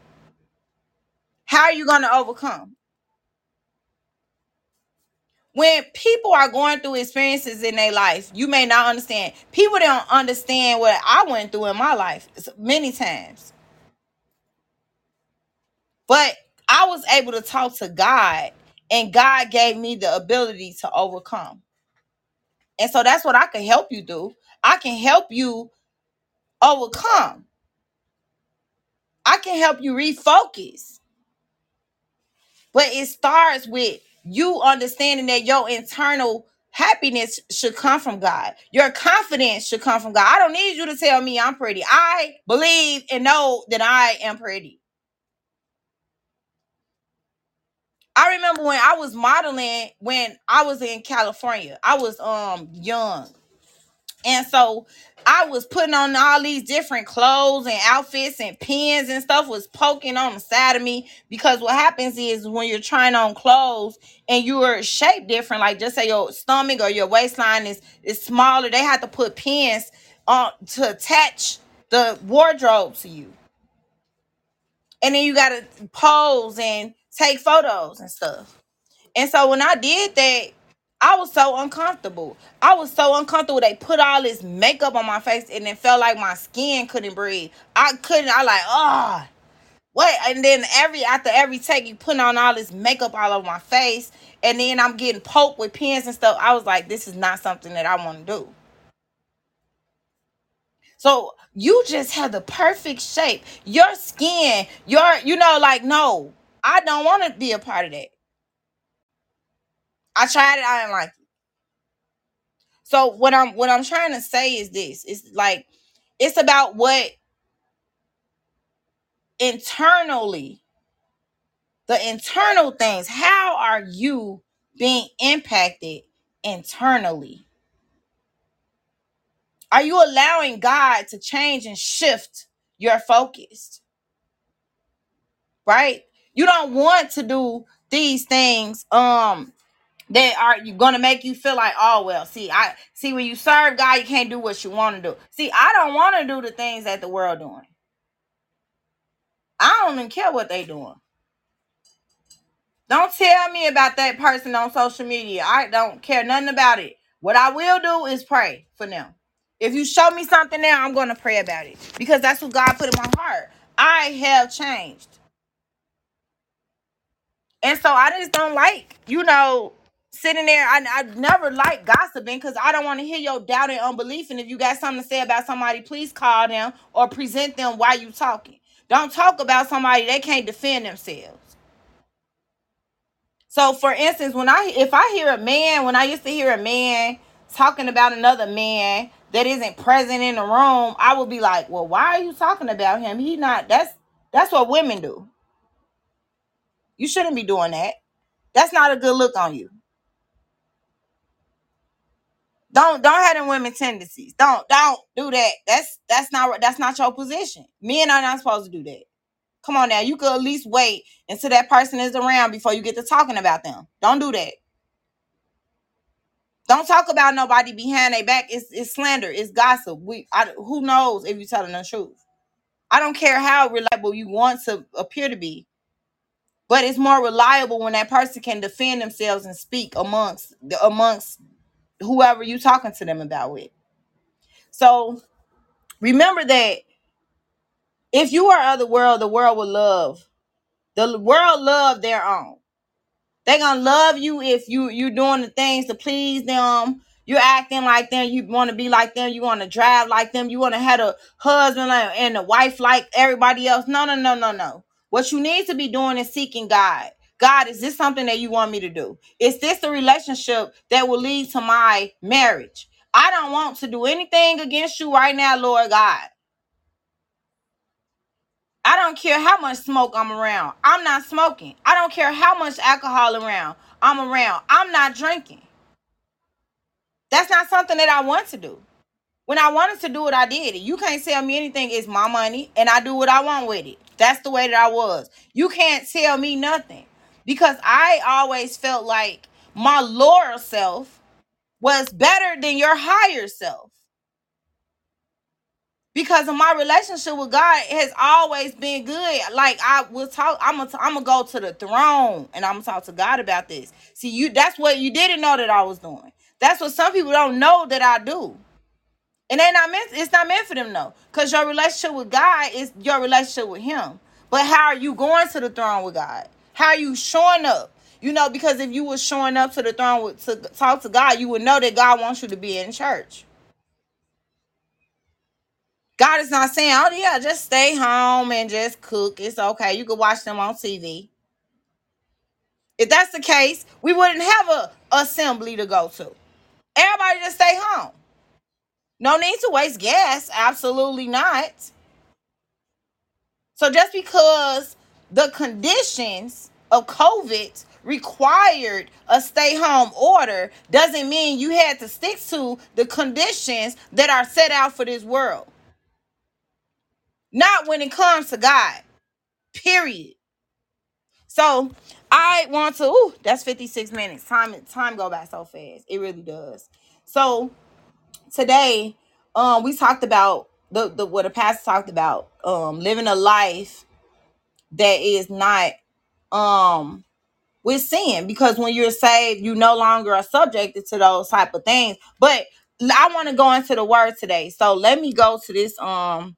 How are you going to overcome? When people are going through experiences in their life you may not understand. People don't understand what i went through in my life many times but i was able to talk to god and god gave me the ability to overcome And so that's what I can help you do. I can help you overcome. I can help you refocus. But it starts with you understanding that your internal happiness should come from God. Your confidence should come from God. I don't need you to tell me I'm pretty. I believe and know that I am pretty. I remember when I was modeling when I was in California. I was um young. And so I was putting on all these different clothes and outfits and pins and stuff was poking on the side of me because what happens is when you're trying on clothes and you're shaped different, like just say your stomach or your waistline is is smaller, they have to put pins on to attach the wardrobe to you. And then you gotta pose and take photos and stuff. And so when I did that, I was so uncomfortable. I was so uncomfortable. They put all this makeup on my face and it felt like my skin couldn't breathe. I couldn't, I like, oh, what? And then every after every take, you putting on all this makeup all over my face. And then I'm getting poked with pins and stuff. I was like, this is not something that I want to do. So you just have the perfect shape. Your skin, your, you know, like, no, I don't want to be a part of that. I tried it, I didn't like it. So what I'm what I'm trying to say is this. It's like it's about what internally, the internal things. How are you being impacted internally? Are you allowing God to change and shift your focus? Right? You don't want to do these things um that are you gonna make you feel like oh well see i see when you serve god you can't do what you want to do. See i don't want to do the things that the world doing. I don't even care what they doing. Don't tell me about that person on social media. I don't care nothing about it. What i will do is pray for them. If you show me something now i'm gonna pray about it because that's what god put in my heart. I have changed And so I just don't like, you know, sitting there. I, I never like gossiping because I don't want to hear your doubt and unbelief. And if you got something to say about somebody, please call them or present them while you talking. Don't talk about somebody they can't defend themselves. So for instance, when I if I hear a man, when I used to hear a man talking about another man that isn't present in the room, I would be like, Well, why are you talking about him? He not that's that's what women do. You shouldn't be doing that. That's not a good look on you. Don't don't have them women tendencies. Don't don't do that. That's that's not that's not your position. Men are not supposed to do that. Come on now, you could at least wait until that person is around before you get to talking about them. Don't do that. Don't talk about nobody behind their back. It's it's slander. It's gossip. We I, who knows if you're telling the truth. I don't care how reliable you want to appear to be, but it's more reliable when that person can defend themselves and speak amongst amongst whoever you talking to them about with. So remember that if you are of the world, the world will love. The world love their own. They gonna love you if you you're doing the things to please them. You're acting like them. You want to be like them. You want to drive like them. You want to have a husband and a wife like everybody else. No, no, no, no, no. What you need to be doing is seeking God. God, is this something that you want me to do? Is this a relationship that will lead to my marriage? I don't want to do anything against you right now, Lord God. I don't care how much smoke I'm around. I'm not smoking. I don't care how much alcohol around. I'm around. I'm not drinking. That's not something that I want to do. When I wanted to do it, I did it. You can't tell me anything. It's my money, and I do what I want with it. That's the way that I was. You can't tell me nothing because I always felt like my lower self was better than your higher self because of my relationship with God has always been good. Like I will talk, I'm gonna, I'm gonna go to the throne and I'm gonna talk to God about this. See, you, that's what you didn't know that I was doing. That's what some people don't know that I do. And they not meant, it's not meant for them though, because your relationship with God is your relationship with Him. But how are you going to the throne with God? How are you showing up? You know, because if you were showing up to the throne with, to talk to God, you would know that God wants you to be in church. God is not saying, oh yeah, just stay home and just cook. It's okay. You can watch them on TV. If that's the case, we wouldn't have a assembly to go to. Everybody just stay home. No need to waste gas. Absolutely not. So just because the conditions of COVID required a stay home order doesn't mean you had to stick to the conditions that are set out for this world. Not when it comes to God. Period. So I want to. Ooh, that's fifty six minutes. Time time go by so fast. It really does. So today, um, we talked about the the what the pastor talked about. Um, living a life that is not um with sin because when you're saved, you no longer are subjected to those type of things. But I want to go into the word today. So let me go to this um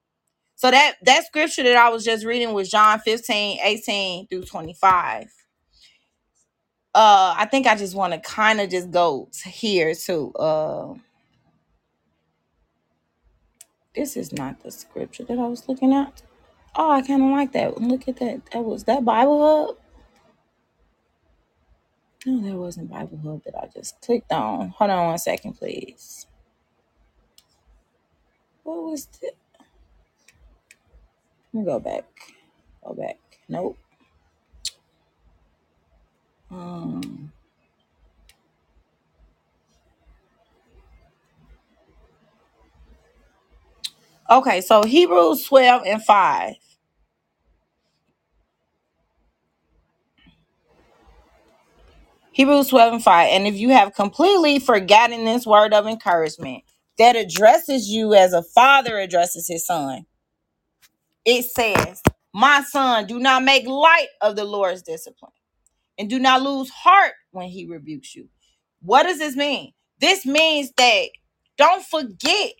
so that that scripture that I was just reading was John 15, 18 through 25. Uh I think I just want to kind of just go to here to uh this is not the scripture that I was looking at. Oh, I kind of like that. Look at that. That was that Bible Hub. No, that wasn't Bible Hub that I just clicked on. Hold on one second, please. What was it? Let me go back. Go back. Nope. Um. Okay, so Hebrews 12 and 5. Hebrews 12 and 5. And if you have completely forgotten this word of encouragement that addresses you as a father addresses his son, it says, My son, do not make light of the Lord's discipline and do not lose heart when he rebukes you. What does this mean? This means that don't forget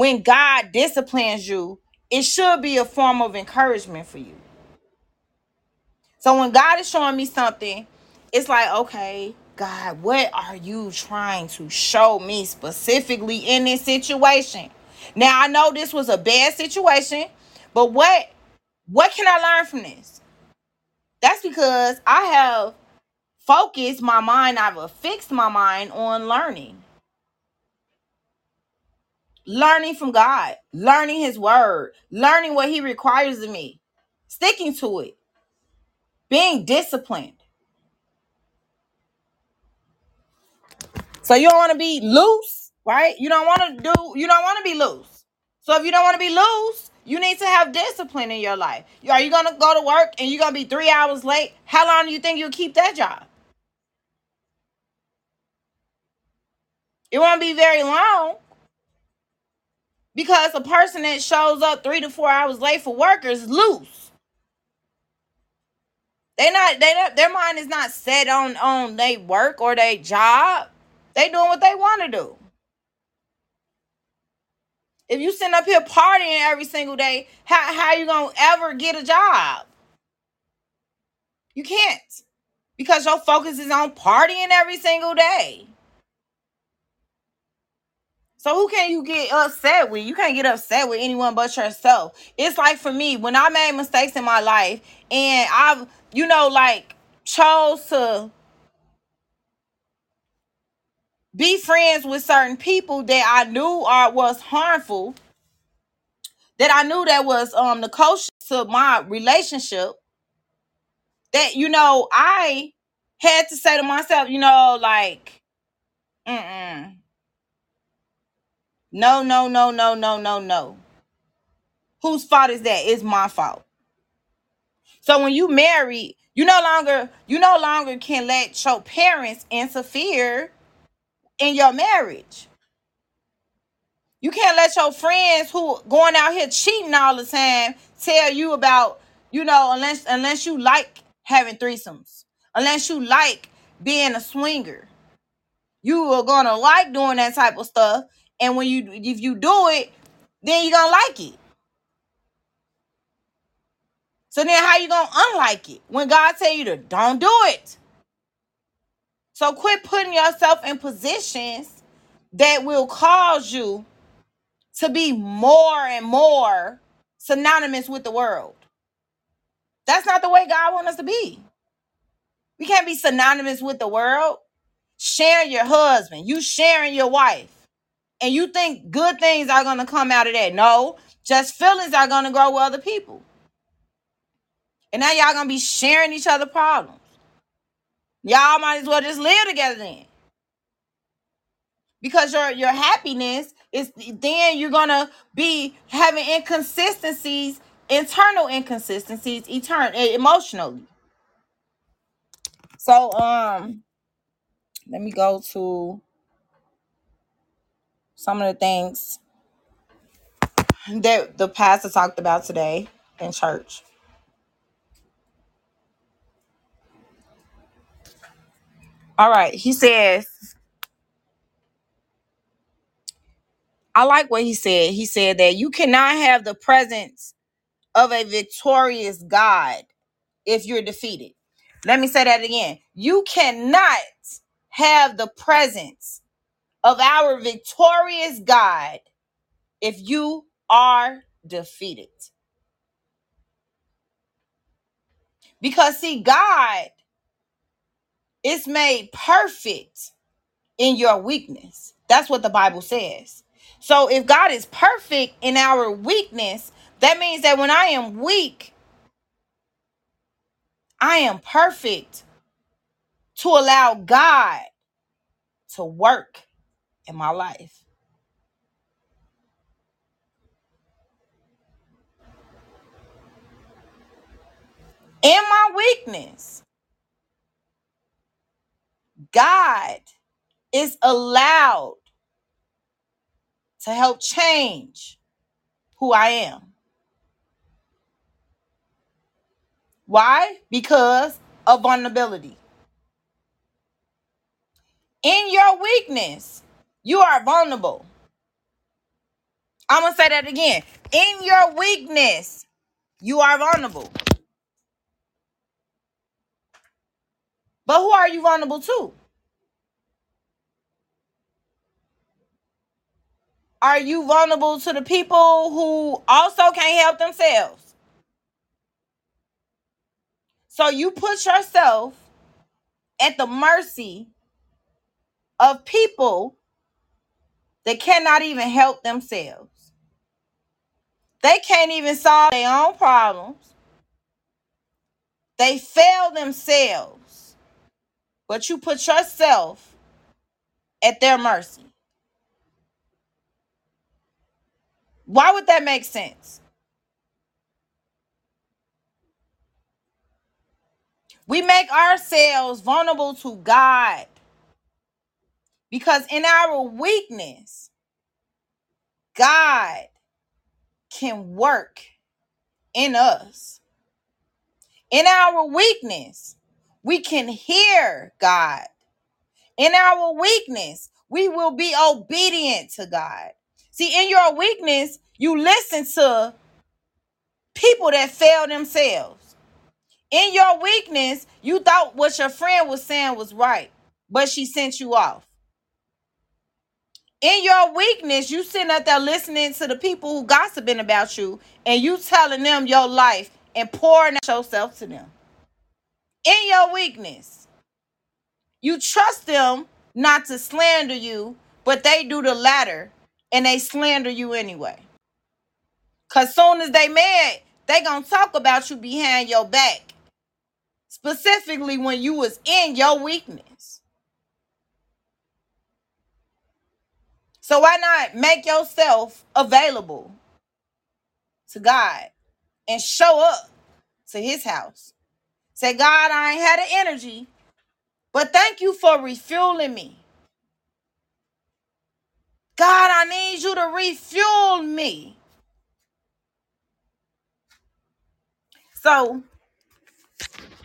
when God disciplines you, it should be a form of encouragement for you. So when God is showing me something, it's like, okay, God, what are you trying to show me specifically in this situation? Now I know this was a bad situation, but what what can I learn from this? That's because I have focused my mind, I've fixed my mind on learning. Learning from God, learning his word, learning what he requires of me, sticking to it, being disciplined. So you don't want to be loose, right? You don't want to do, you don't want to be loose. So if you don't want to be loose, you need to have discipline in your life. Are you going to go to work and you're going to be three hours late? How long do you think you'll keep that job? It won't be very long because a person that shows up three to four hours late for work is loose. They not they not their mind is not set on on they work or their job. They doing what they want to do. If you sitting up here partying every single day, how how you gonna ever get a job? You can't because your focus is on partying every single day. So who can you get upset with? You can't get upset with anyone but yourself. It's like for me, when I made mistakes in my life and I've, you know, like chose to be friends with certain people that I knew are was harmful, that I knew that was um the coach to my relationship, that you know, I had to say to myself, you know, like, mm-mm. No, no, no, no, no, no, no. Whose fault is that? It's my fault. So when you marry, you no longer you no longer can let your parents interfere in your marriage. You can't let your friends who going out here cheating all the time tell you about, you know, unless unless you like having threesomes, unless you like being a swinger. You are gonna like doing that type of stuff. And when you if you do it, then you're gonna like it. So then how you gonna unlike it when God tell you to don't do it? So quit putting yourself in positions that will cause you to be more and more synonymous with the world. That's not the way God wants us to be. We can't be synonymous with the world. Sharing your husband, you sharing your wife, and you think good things are gonna come out of that. No, just feelings are gonna grow with other people. And now y'all gonna be sharing each other problems. Y'all might as well just live together then. Because your your happiness is then you're gonna be having inconsistencies, internal inconsistencies, eternal emotionally. So um let me go to some of the things that the pastor talked about today in church. All right, he says, I like what he said. He said that you cannot have the presence of a victorious God if you're defeated. Let me say that again. You cannot have the presence of our victorious God if you are defeated. Because, see, God is made perfect in your weakness. That's what the Bible says. So, if God is perfect in our weakness, that means that when I am weak, I am perfect to allow God to work in my life. In my weakness, God is allowed to help change who I am. Why? Because of vulnerability. In your weakness, you are vulnerable. I'm going to say that again. In your weakness, you are vulnerable. But who are you vulnerable to? Are you vulnerable to the people who also can't help themselves? So you put yourself at the mercy of people that cannot even help themselves. They can't even solve their own problems. They fail themselves. But you put yourself at their mercy. Why would that make sense? We make ourselves vulnerable to God because in our weakness, God can work in us. In our weakness, we can hear God. In our weakness, we will be obedient to God. See, in your weakness, you listen to people that fail themselves. In your weakness, you thought what your friend was saying was right, but she sent you off. In your weakness, you sitting up there listening to the people who gossiping about you, and you telling them your life and pouring out yourself to them. In your weakness, you trust them not to slander you, but they do the latter and they slander you anyway. Cause soon as they mad, they gonna talk about you behind your back. Specifically when you was in your weakness. So why not make yourself available to God and show up to his house? Say, God, I ain't had the energy, but thank you for refueling me. God, I need you to refuel me. So,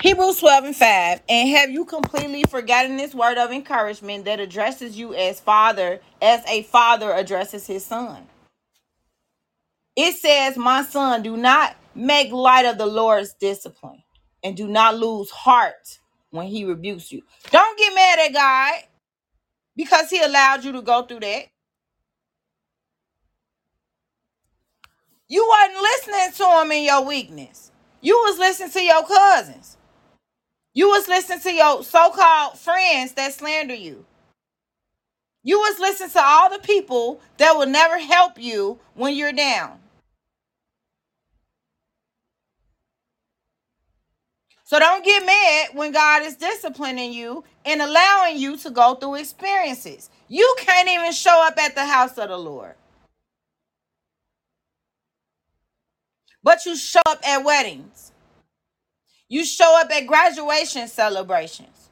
Hebrews 12 and 5. And have you completely forgotten this word of encouragement that addresses you as father, as a father addresses his son? It says, My son, do not make light of the Lord's discipline and do not lose heart when he rebukes you. Don't get mad at God because he allowed you to go through that. You wasn't listening to him in your weakness. You was listening to your cousins. You was listening to your so-called friends that slander you. You was listening to all the people that will never help you when you're down. So don't get mad when God is disciplining you and allowing you to go through experiences. You can't even show up at the house of the Lord, but you show up at weddings. You show up at graduation celebrations.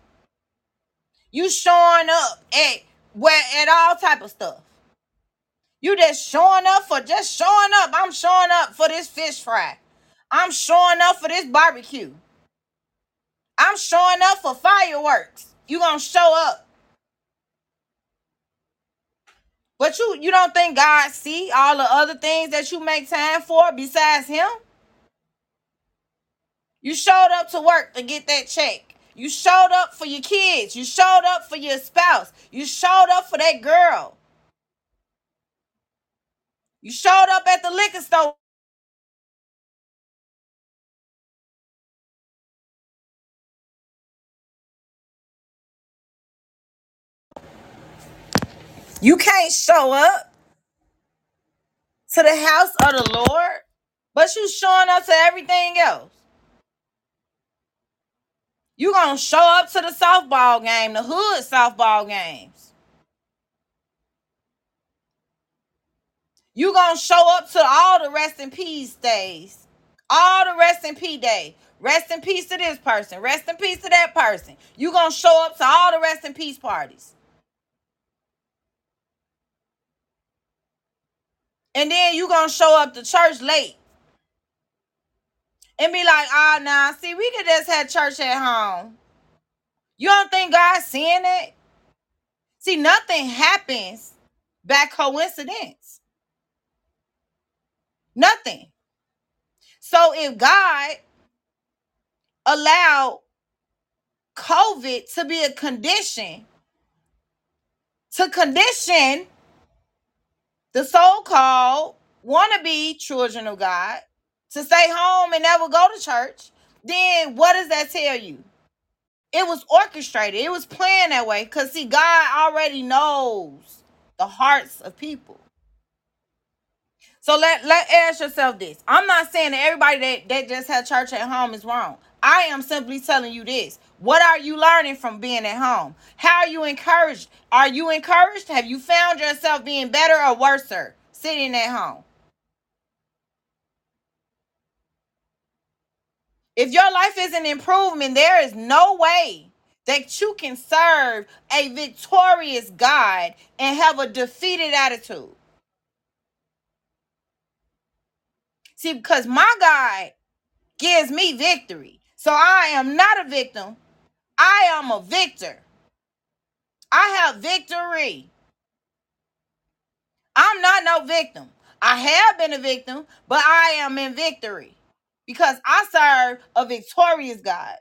You showing up at where at all type of stuff. You just showing up for just showing up. I'm showing up for this fish fry. I'm showing up for this barbecue. I'm showing up for fireworks. You gonna show up. But you you don't think God see all the other things that you make time for besides him? You showed up to work to get that check. You showed up for your kids. You showed up for your spouse. You showed up for that girl. You showed up at the liquor store. You can't show up to the house of the Lord, but you showing up to everything else. You gonna show up to the softball game, the hood softball games. You gonna show up to all the rest in peace days, all the rest in peace day. Rest in peace to this person. Rest in peace to that person. You gonna show up to all the rest in peace parties. And then you gonna show up to church late and be like, oh nah, see, we could just have church at home. You don't think God's seeing it? See, nothing happens by coincidence. Nothing. So if God allowed COVID to be a condition to condition the so-called wannabe children of God to stay home and never go to church, then what does that tell you? It was orchestrated. It was planned that way because see, God already knows the hearts of people. So let let ask yourself this. I'm not saying that everybody that, that just had church at home is wrong. I am simply telling you this. What are you learning from being at home? How are you encouraged? Are you encouraged? Have you found yourself being better or worse sitting at home? If your life isn't improvement, there is no way that you can serve a victorious God and have a defeated attitude. See, because my God gives me victory. So I am not a victim. I am a victor. I have victory. I'm not no victim. I have been a victim, but I am in victory because I serve a victorious God.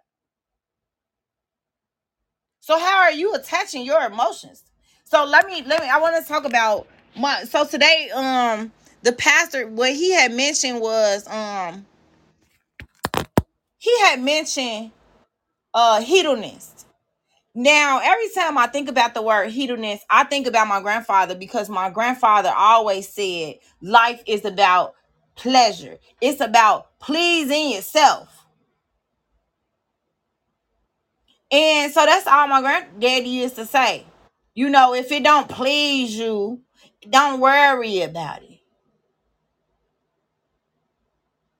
So how are you attaching your emotions? So let me let me I want to talk about my so today um the pastor what he had mentioned was um he had mentioned uh hedonist. Now, every time I think about the word hedonist, I think about my grandfather because my grandfather always said life is about pleasure. It's about pleasing yourself. And so that's all my granddaddy used to say. You know, if it don't please you, don't worry about it.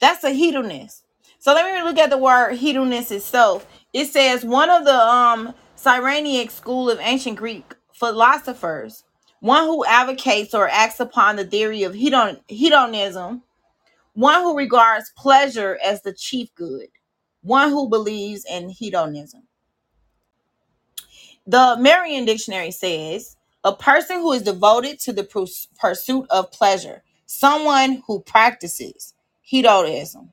That's a hedonist. So let me look at the word hedonist itself. It says one of the um Cyrenaic school of ancient Greek philosophers, one who advocates or acts upon the theory of hedon, hedonism, one who regards pleasure as the chief good, one who believes in hedonism. The Merriam Dictionary says a person who is devoted to the purs- pursuit of pleasure, someone who practices hedonism.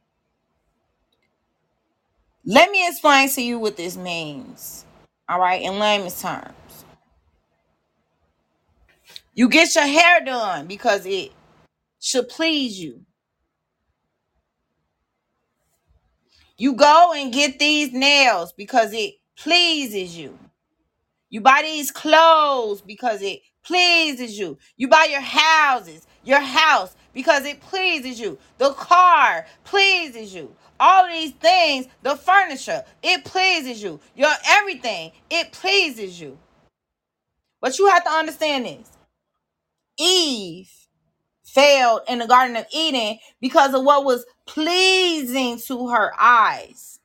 Let me explain to you what this means. All right, in layman's terms. You get your hair done because it should please you. You go and get these nails because it pleases you. You buy these clothes because it pleases you. You buy your houses, your house because it pleases you. The car pleases you. All these things, the furniture, it pleases you. Your everything, it pleases you. But you have to understand this. Eve failed in the Garden of Eden because of what was pleasing to her eyes.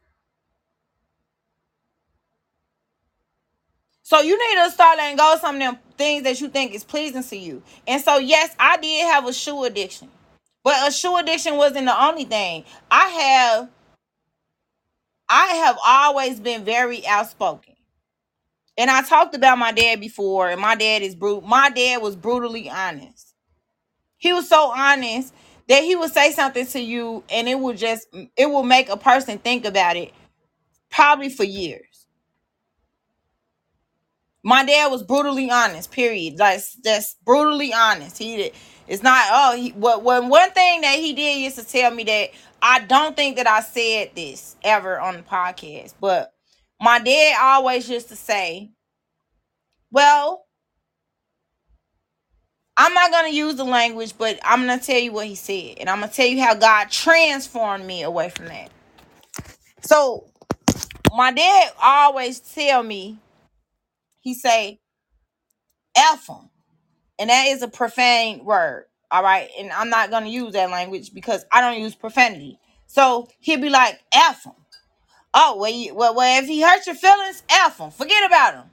So you need to start letting go of some of them things that you think is pleasing to you. And so yes, I did have a shoe addiction. But a shoe addiction wasn't the only thing. I have I have always been very outspoken. And I talked about my dad before, and my dad is brute. My dad was brutally honest. He was so honest that he would say something to you, and it would just it will make a person think about it probably for years. My dad was brutally honest. Period. Like just brutally honest. He did. It's not. Oh, he, what? One one thing that he did used to tell me that I don't think that I said this ever on the podcast, but my dad always used to say, "Well, I'm not gonna use the language, but I'm gonna tell you what he said, and I'm gonna tell you how God transformed me away from that." So my dad always tell me, he say, "F him." and that is a profane word all right? And i'm not going to use that language because i don't use profanity. So he'll be like f him oh well, you, well, well if he hurts your feelings f him forget about him.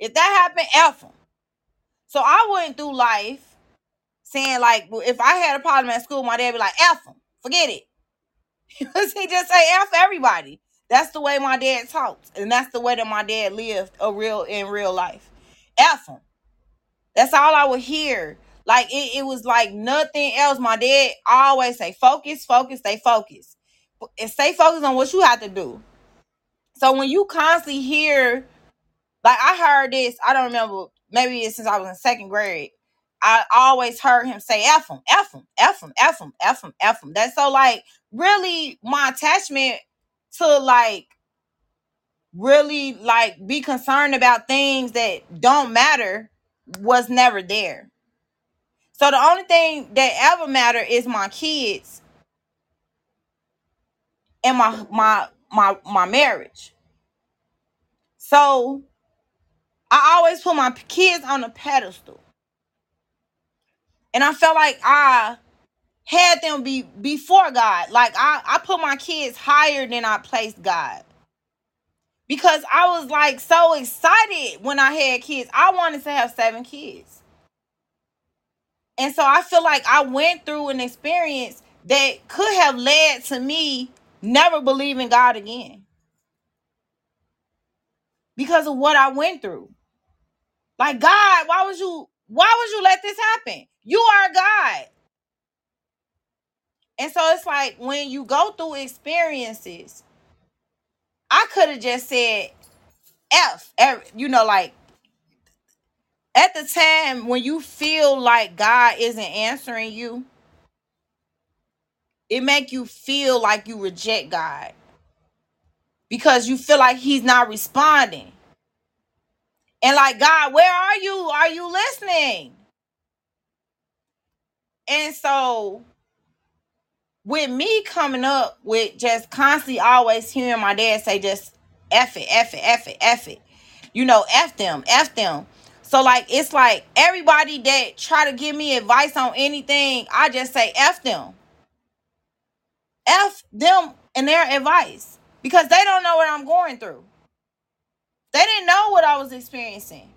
If that happened f him so i went through life saying like well, if i had a problem at school my dad would be like f him forget it. He just say f everybody that's the way my dad talks and that's the way that my dad lived a real in real life f him that's all I would hear. Like it, it was like nothing else. My dad always say, focus, focus, stay focused. And stay focused on what you have to do. So when you constantly hear, like I heard this, I don't remember, maybe it's since I was in second grade. I always heard him say F him, F him, F him, F him, F him, F him. That's so like really my attachment to like really like be concerned about things that don't matter was never there. So the only thing that ever matter is my kids and my my my my marriage. So I always put my kids on a pedestal. And I felt like I had them be before God. Like I, I put my kids higher than I placed God. Because I was like so excited when I had kids. I wanted to have seven kids. And so I feel like I went through an experience that could have led to me never believing God again because of what I went through. Like God, why would you why would you let this happen? You are God. And so it's like when you go through experiences, I could have just said F, you know, like at the time when you feel like God isn't answering you, it make you feel like you reject God because you feel like he's not responding. And like, God, where are you? Are you listening? And so with me coming up with just constantly always hearing my dad say just F it, F it, F it, F it. You know, F them, F them. So like it's like everybody that try to give me advice on anything, I just say F them. F them and their advice because they don't know what I'm going through. They didn't know what I was experiencing.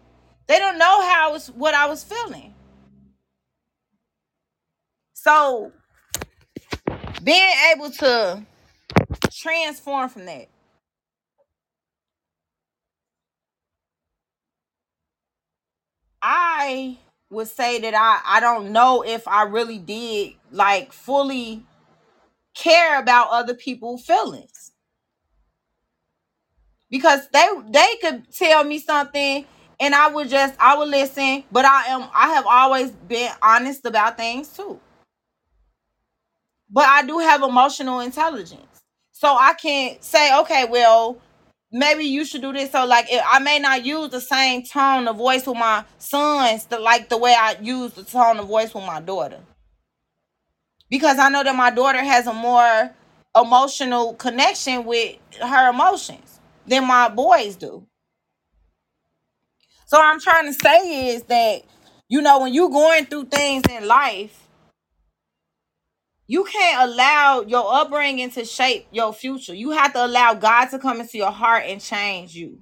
They don't know how I was what I was feeling. So being able to transform from that. I would say that I I don't know if I really did like fully care about other people's feelings. Because they they could tell me something and I would just I would listen but I am I have always been honest about things too but I do have emotional intelligence so I can't say okay well maybe you should do this. So like I may not use the same tone of voice with my sons, the, like the way I use the tone of voice with my daughter. because I know that my daughter has a more emotional connection with her emotions than my boys do. So what I'm trying to say is that you know when you're going through things in life, you can't allow your upbringing to shape your future. You have to allow God to come into your heart and change you.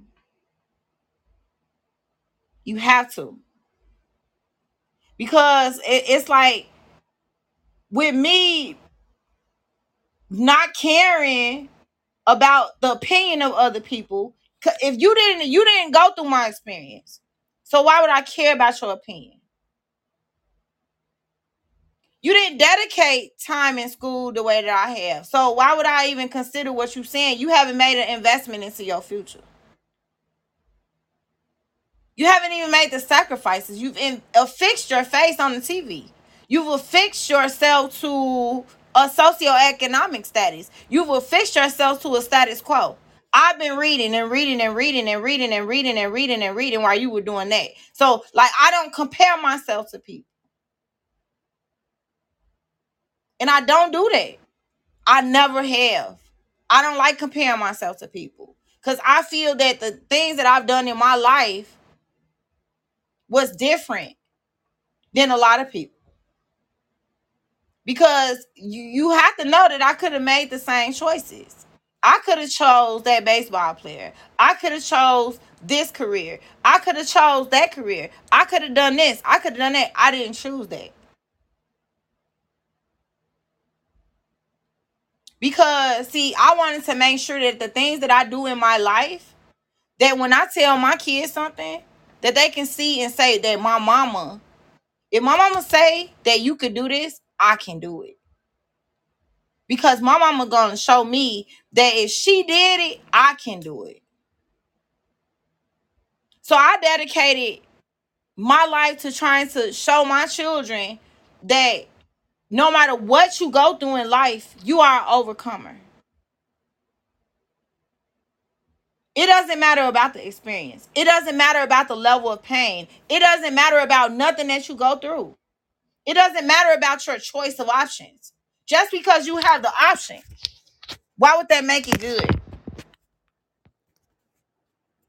You have to. Because it, it's like with me not caring about the opinion of other people if you didn't you didn't go through my experience so why would i care about your opinion you didn't dedicate time in school the way that i have. So why would i even consider what you're saying? You haven't made an investment into your future. You haven't even made the sacrifices. You've in, affixed your face on the tv you've affixed yourself to a socioeconomic status. You've affixed yourself to a status quo. I've been reading and reading and reading and reading and reading and reading and reading while you were doing that. So, like, I don't compare myself to people. And I don't do that. I never have. I don't like comparing myself to people because I feel that the things that I've done in my life was different than a lot of people. Because you, you have to know that I could have made the same choices. I could have chose that baseball player. I could have chose this career. I could have chose that career. I could have done this. I could have done that. I didn't choose that. Because see, I wanted to make sure that the things that I do in my life, that when I tell my kids something, that they can see and say that my mama, if my mama say that you could do this, I can do it because my mama gonna show me that if she did it, I can do it. So I dedicated my life to trying to show my children that no matter what you go through in life, you are an overcomer. It doesn't matter about the experience. It doesn't matter about the level of pain. It doesn't matter about nothing that you go through. It doesn't matter about your choice of options. Just because you have the option, why would that make it good?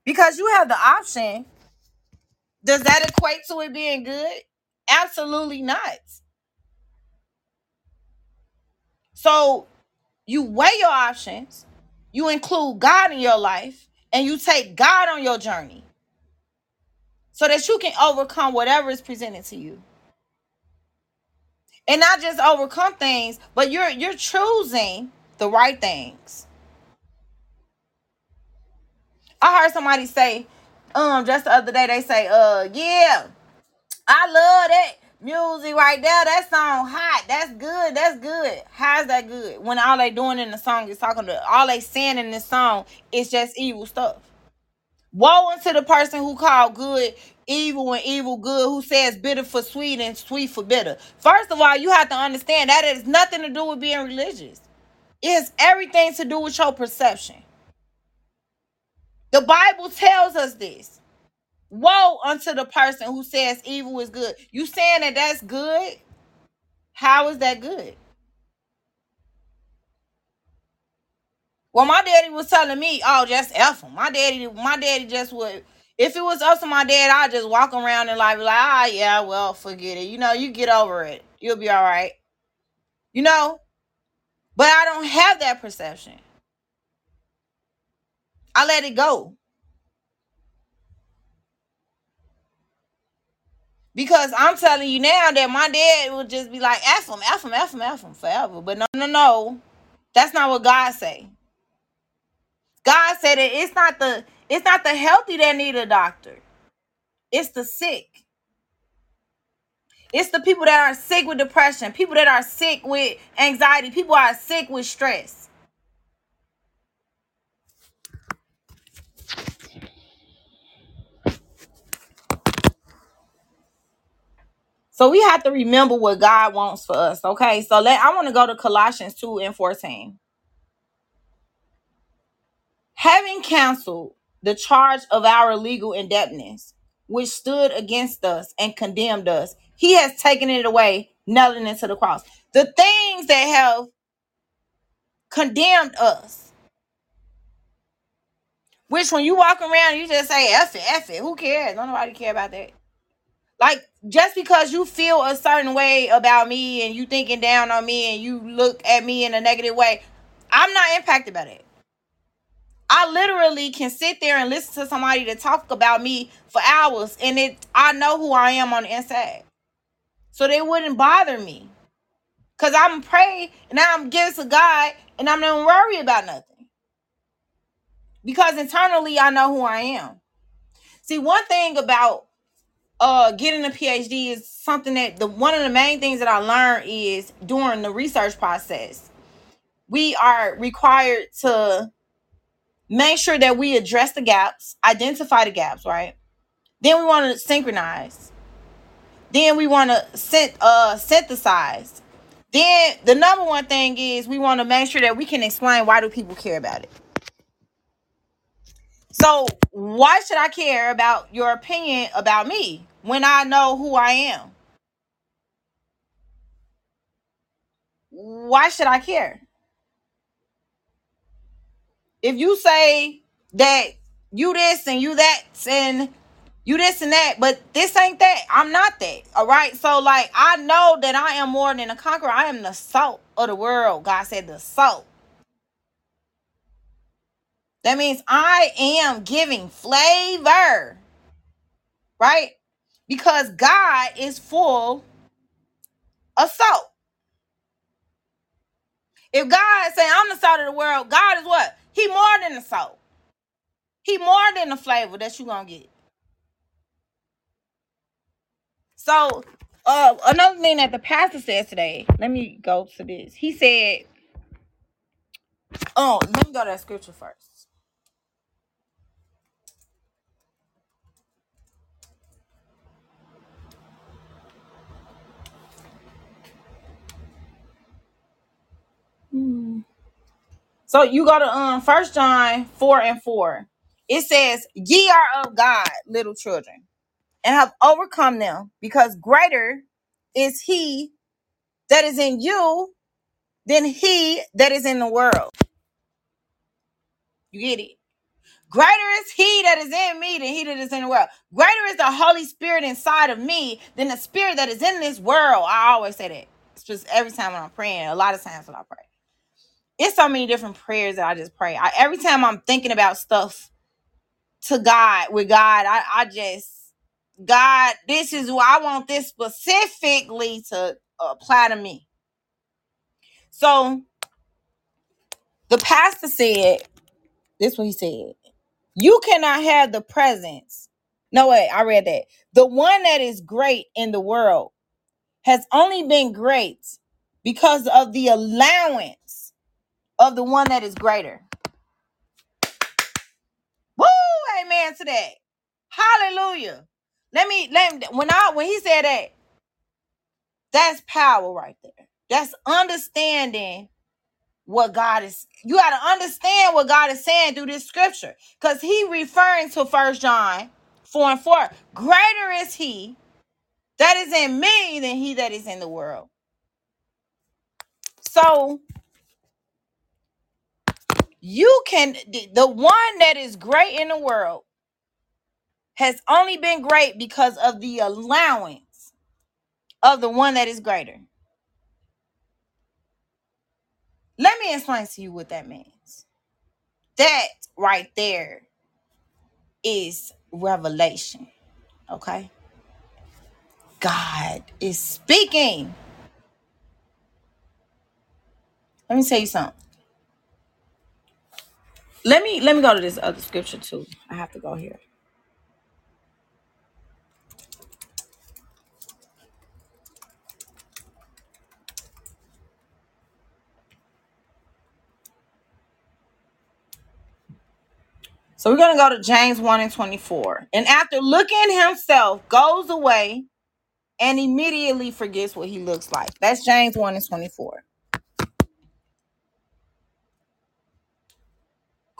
Because you have the option, does that equate to it being good? Absolutely not. So you weigh your options, you include God in your life, and you take God on your journey so that you can overcome whatever is presented to you. And not just overcome things but you're you're choosing the right things. I heard somebody say um just the other day they say uh yeah i love that music right there that song hot that's good that's good how's that good when all they doing in the song is talking to all they saying in this song is just evil stuff woe unto the person who called good evil and evil good who says bitter for sweet and sweet for bitter. First of all, you have to understand that it has nothing to do with being religious. It has everything to do with your perception. The Bible tells us this. Woe unto the person who says evil is good. You saying that that's good? How is that good? Well, my daddy was telling me, "Oh, just f him." My daddy, my daddy just would if it was up to my dad, I'd just walk around and like, like, ah, yeah, well, forget it. You know, you get over it. You'll be all right. You know, but I don't have that perception. I let it go. Because I'm telling you now that my dad would just be like, F him, F him, F him, F him forever. But no, no, no. That's not what God say. God said that it's not the it's not the healthy that need a doctor. It's the sick. It's the people that are sick with depression, people that are sick with anxiety, people are sick with stress. So we have to remember what God wants for us. Okay. So let I want to go to Colossians 2 and 14. Having canceled the charge of our legal indebtedness, which stood against us and condemned us, he has taken it away, nailing it to the cross. The things that have condemned us, which when you walk around, you just say, F it, F it. Who cares? Don't nobody care about that. Like, just because you feel a certain way about me and you thinking down on me and you look at me in a negative way, I'm not impacted by that. I literally can sit there and listen to somebody to talk about me for hours and it I know who I am on the inside. So they wouldn't bother me. Cause I'm pray and I'm giving to God and I'm not worry about nothing. Because internally I know who I am. See, one thing about uh getting a PhD is something that the one of the main things that I learned is during the research process. We are required to make sure that we address the gaps, identify the gaps, right? Then we want to synchronize. Then we want to uh, synthesize. Then the number one thing is we want to make sure that we can explain why do people care about it. So why should I care about your opinion about me when I know who I am? Why should I care? If you say that you this and you that and you this and that, but this ain't that. I'm not that. All right. So like I know that I am more than a conqueror. I am the salt of the world. God said the salt. That means I am giving flavor. Right? Because God is full of salt. If God say I'm the salt of the world, God is what? He more than the salt. He more than the flavor that you gonna get. So uh another thing that the pastor says today, let me go to this. He said, Oh, let me go to that scripture first. So you go to um first John 4 and 4. It says, Ye are of God, little children, and have overcome them, because greater is he that is in you than he that is in the world. You get it? Greater is he that is in me than he that is in the world. Greater is the Holy Spirit inside of me than the spirit that is in this world. I always say that. It's just every time when I'm praying, a lot of times when I pray. It's so many different prayers that I just pray. I, every time I'm thinking about stuff to God, with God, I, I just, God, this is what I want this specifically to apply to me. So the pastor said, this is what he said. You cannot have the presence. No way, I read that. The one that is great in the world has only been great because of the allowance of the one that is greater. Woo! Amen to that. Hallelujah. Let me let when I when he said that, that's power right there. That's understanding what God is. You got to understand what God is saying through this scripture. Because he referring to First John 4 and 4. Greater is he that is in me than he that is in the world. So you can the one that is great in the world has only been great because of the allowance of the one that is greater. Let me explain to you what that means. That right there is revelation. Okay? God is speaking. Let me tell you something. Let me let me go to this other scripture too. I have to go here. So we're gonna go to James 1 and 24. And after looking himself, goes away and immediately forgets what he looks like. That's James 1 and 24.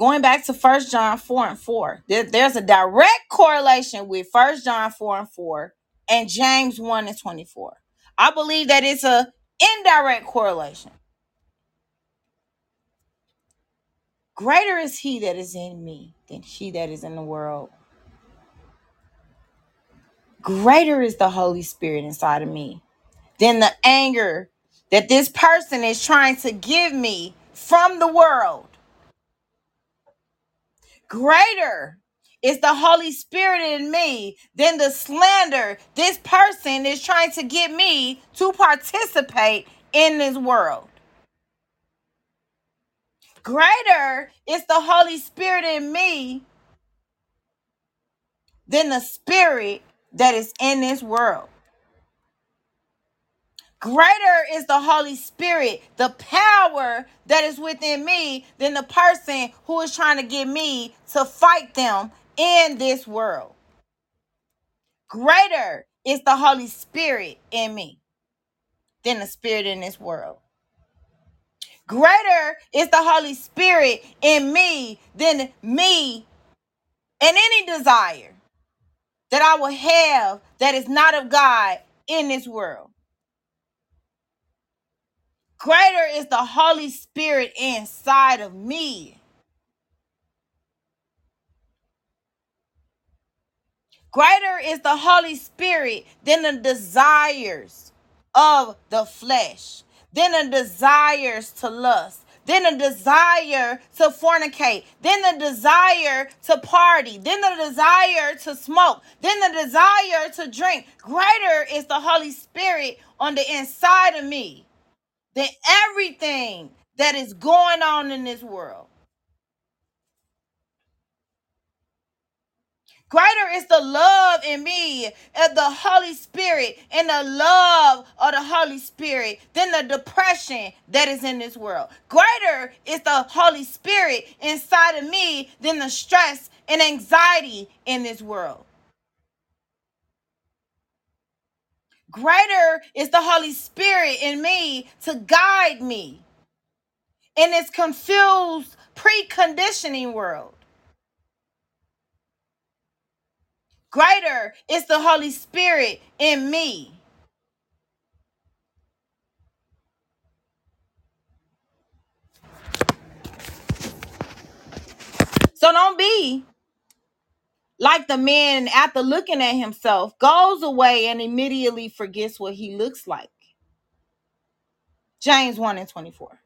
Going back to First John 4 and 4, there- there's a direct correlation with First John 4 and 4 and James 1 and 24. I believe that it's a Indirect correlation. Greater is he that is in me than he that is in the world. Greater is the Holy Spirit inside of me than the anger that this person is trying to give me from the world. Greater is the Holy Spirit in me than the slander this person is trying to get me to participate in this world. Greater is the Holy Spirit in me than the spirit that is in this world. Greater is the Holy Spirit, the power that is within me, than the person who is trying to get me to fight them in this world. Greater is the Holy Spirit in me than the spirit in this world. Greater is the Holy Spirit in me than me and any desire that I will have that is not of God in this world. Greater is the Holy Spirit inside of me. Greater is the Holy Spirit than the desires of the flesh, than the desires to lust, than the desire to fornicate, than the desire to party, than the desire to smoke, than the desire to drink. Greater is the Holy Spirit on the inside of me than everything that is going on in this world. Greater is the love in me of the Holy Spirit and the love of the Holy Spirit than the depression that is in this world. Greater is the Holy Spirit inside of me than the stress and anxiety in this world. Greater is the Holy Spirit in me to guide me in this confused preconditioning world. Greater is the Holy Spirit in me. So don't be like the man after looking at himself goes away and immediately forgets what he looks like. James 1 and 24.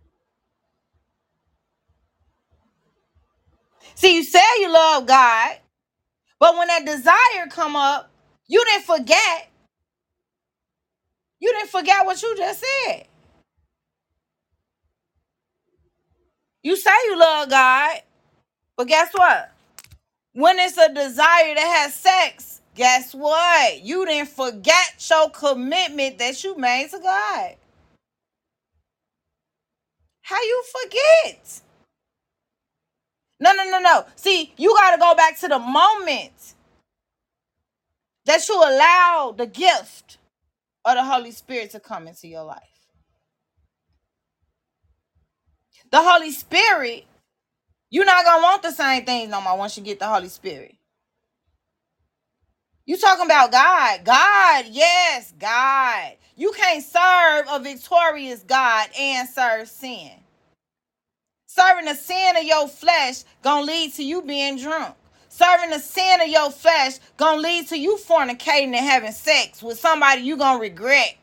See, you say you love God, but when that desire come up, you didn't forget. You didn't forget what you just said. You say you love God, but guess what? When it's a desire to have sex, guess what? You didn't forget your commitment that you made to God. How you forget? No, no, no, no. See, you got to go back to the moment that you allow the gift of the Holy Spirit to come into your life. The Holy Spirit, you're not to want the same things no more once you get the Holy Spirit. You talking about God. God, yes, God. You can't serve a victorious God and serve sin. Serving the sin of your flesh gonna lead to you being drunk. Serving the sin of your flesh gonna lead to you fornicating and having sex with somebody you gonna regret.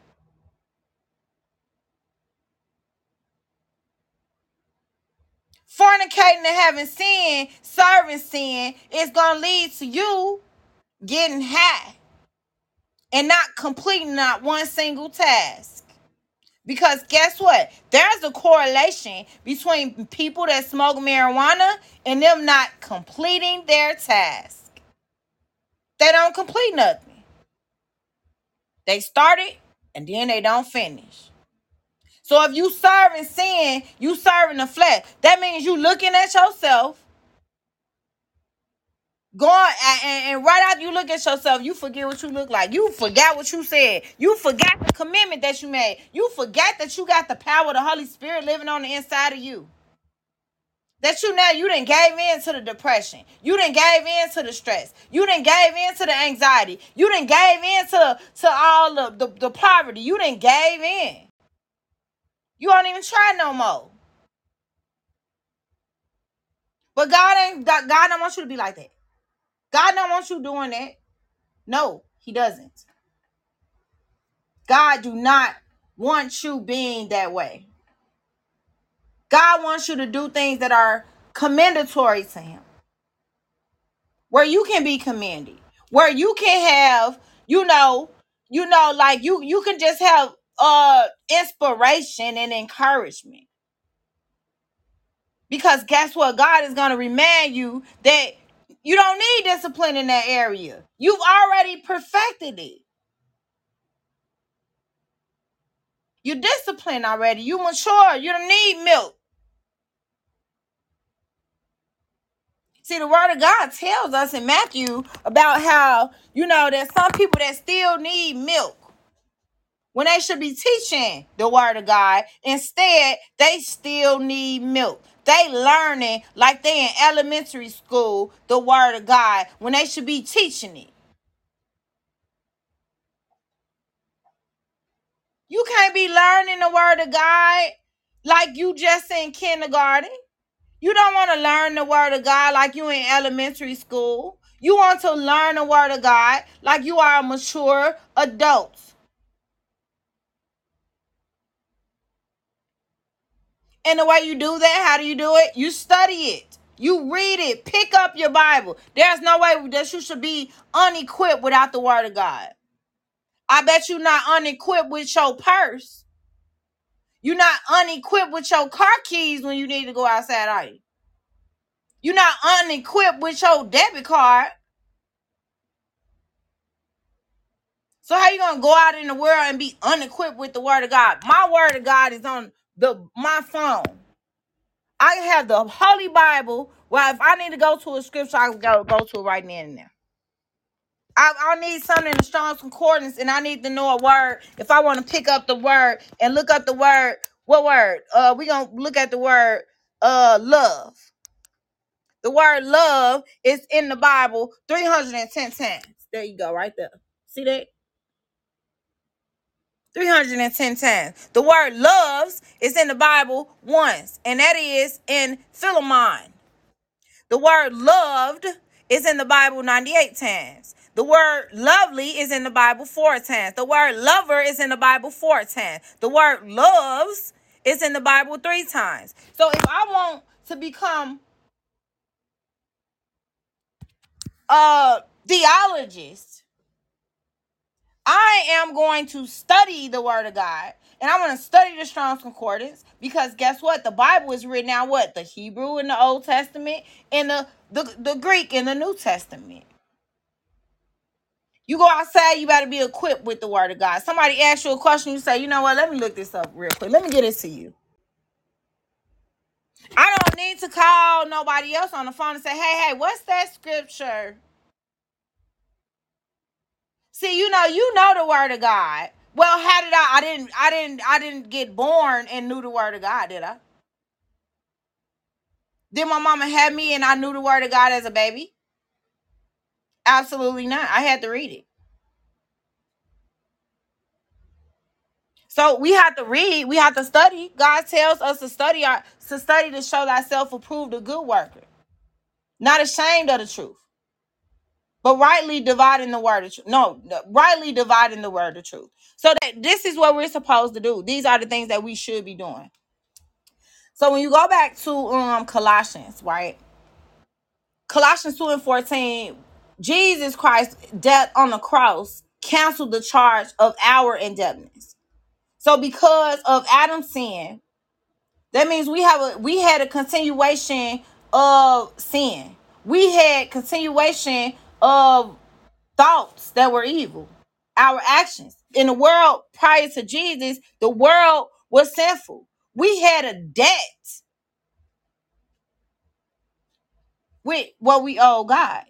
Fornicating and having sin, serving sin, is gonna lead to you getting high and not completing not one single task. Because guess what? There's a correlation between people that smoke marijuana and them not completing their task. They don't complete nothing. They started and then they don't finish. So if you serving sin, you serving the flesh. That means you looking at yourself Going and, and right after you look at yourself, you forget what you look like. You forgot what you said. You forgot the commitment that you made. You forgot that you got the power of the Holy Spirit living on the inside of you. That you now you didn't gave in to the depression. You didn't gave in to the stress. You didn't gave in to the anxiety. You didn't gave in to, to all the, the, the poverty. You didn't gave in. You don't even try no more. But God ain't God, God don't want you to be like that. God don't want you doing that. No, he doesn't. God do not want you being that way. God wants you to do things that are commendatory to him. Where you can be commended. Where you can have, you know, you know, like you you can just have uh inspiration and encouragement. Because guess what? God is going to remind you that you don't need discipline in that area. You've already perfected it. You're disciplined already. You mature. You don't need milk. See, the word of God tells us in Matthew about how, you know, there's some people that still need milk when they should be teaching the word of God. Instead, they still need milk. They learning like they in elementary school the word of God when they should be teaching it. You can't be learning the word of God like you just in kindergarten. You don't want to learn the word of God like you in elementary school. You want to learn the word of God like you are a mature adult. And the way you do that, how do you do it? You study it. You read it. Pick up your Bible. There's no way that you should be unequipped without the word of God. I bet you're not unequipped with your purse. You're not unequipped with your car keys when you need to go outside, are you? You're not unequipped with your debit card. So how you gonna go out in the world and be unequipped with the word of God? My word of God is on the my phone. I have the Holy Bible. Well, if I need to go to a scripture, I can go to it right then and there. I, I need something in the Strong's Concordance, and I need to know a word. If I want to pick up the word and look up the word, what word? Uh, we gonna look at the word uh love. The word love is in the Bible 310 times. There you go, right there. See that? 310 times. The word loves is in the Bible once, and that is in Philemon. The word loved is in the Bible 98 times. The word lovely is in the Bible four times. The word lover is in the Bible four times. The word loves is in the Bible three times. So if I want to become a theologist, I am going to study the Word of God and I'm going to study the Strong's Concordance because guess what? The Bible is written out what? The Hebrew in the Old Testament and the, the, the Greek in the New Testament. You go outside, you better be equipped with the Word of God. Somebody asks you a question, you say, you know what? Let me look this up real quick. Let me get it to you. I don't need to call nobody else on the phone and say, hey, hey, what's that scripture? See, you know, you know the word of God. Well, how did I? I didn't. I didn't. I didn't get born and knew the word of God. Did I? Did my mama have me and I knew the word of God as a baby? Absolutely not. I had to read it. So we have to read. We have to study. God tells us to study our to study to show thyself approved, a good worker, not ashamed of the truth, but rightly dividing the word of truth. No, rightly dividing the word of truth. So that this is what we're supposed to do. These are the things that we should be doing. So when you go back to um Colossians, right? Colossians 2 and 14, Jesus Christ death on the cross canceled the charge of our indebtedness. So because of Adam's sin, that means we have a we had a continuation of sin. We had continuation of thoughts that were evil. Our actions. In the world prior to Jesus, the world was sinful. We had a debt with what we owe God.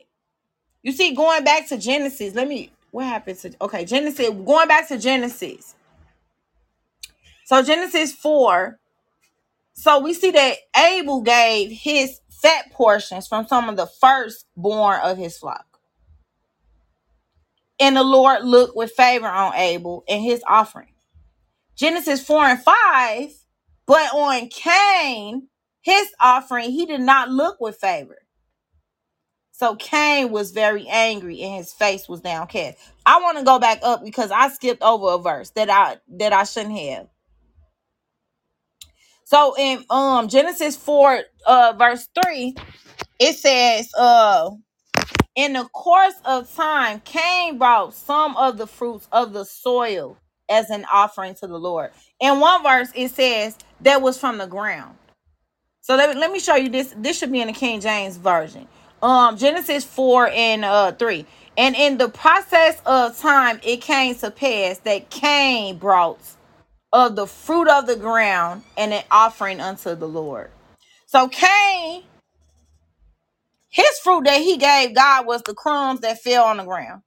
You see, going back to Genesis, let me what happened to okay, Genesis, going back to Genesis. So Genesis 4. So we see that Abel gave his fat portions from some of the firstborn of his flock. And the Lord looked with favor on Abel and his offering. Genesis 4 and 5 But on Cain, his offering, he did not look with favor. So Cain was very angry and his face was downcast. I want to go back up because I skipped over a verse that I that I shouldn't have. So in um Genesis 4 uh verse 3, it says uh in the course of time Cain brought some of the fruits of the soil as an offering to the Lord. In one verse it says that was from the ground. So let, let me show you this. This should be in the King James version. Um, Genesis 4 and uh 3. And in the process of time, it came to pass that Cain brought of the fruit of the ground and an offering unto the Lord. So Cain, his fruit that he gave God was the crumbs that fell on the ground.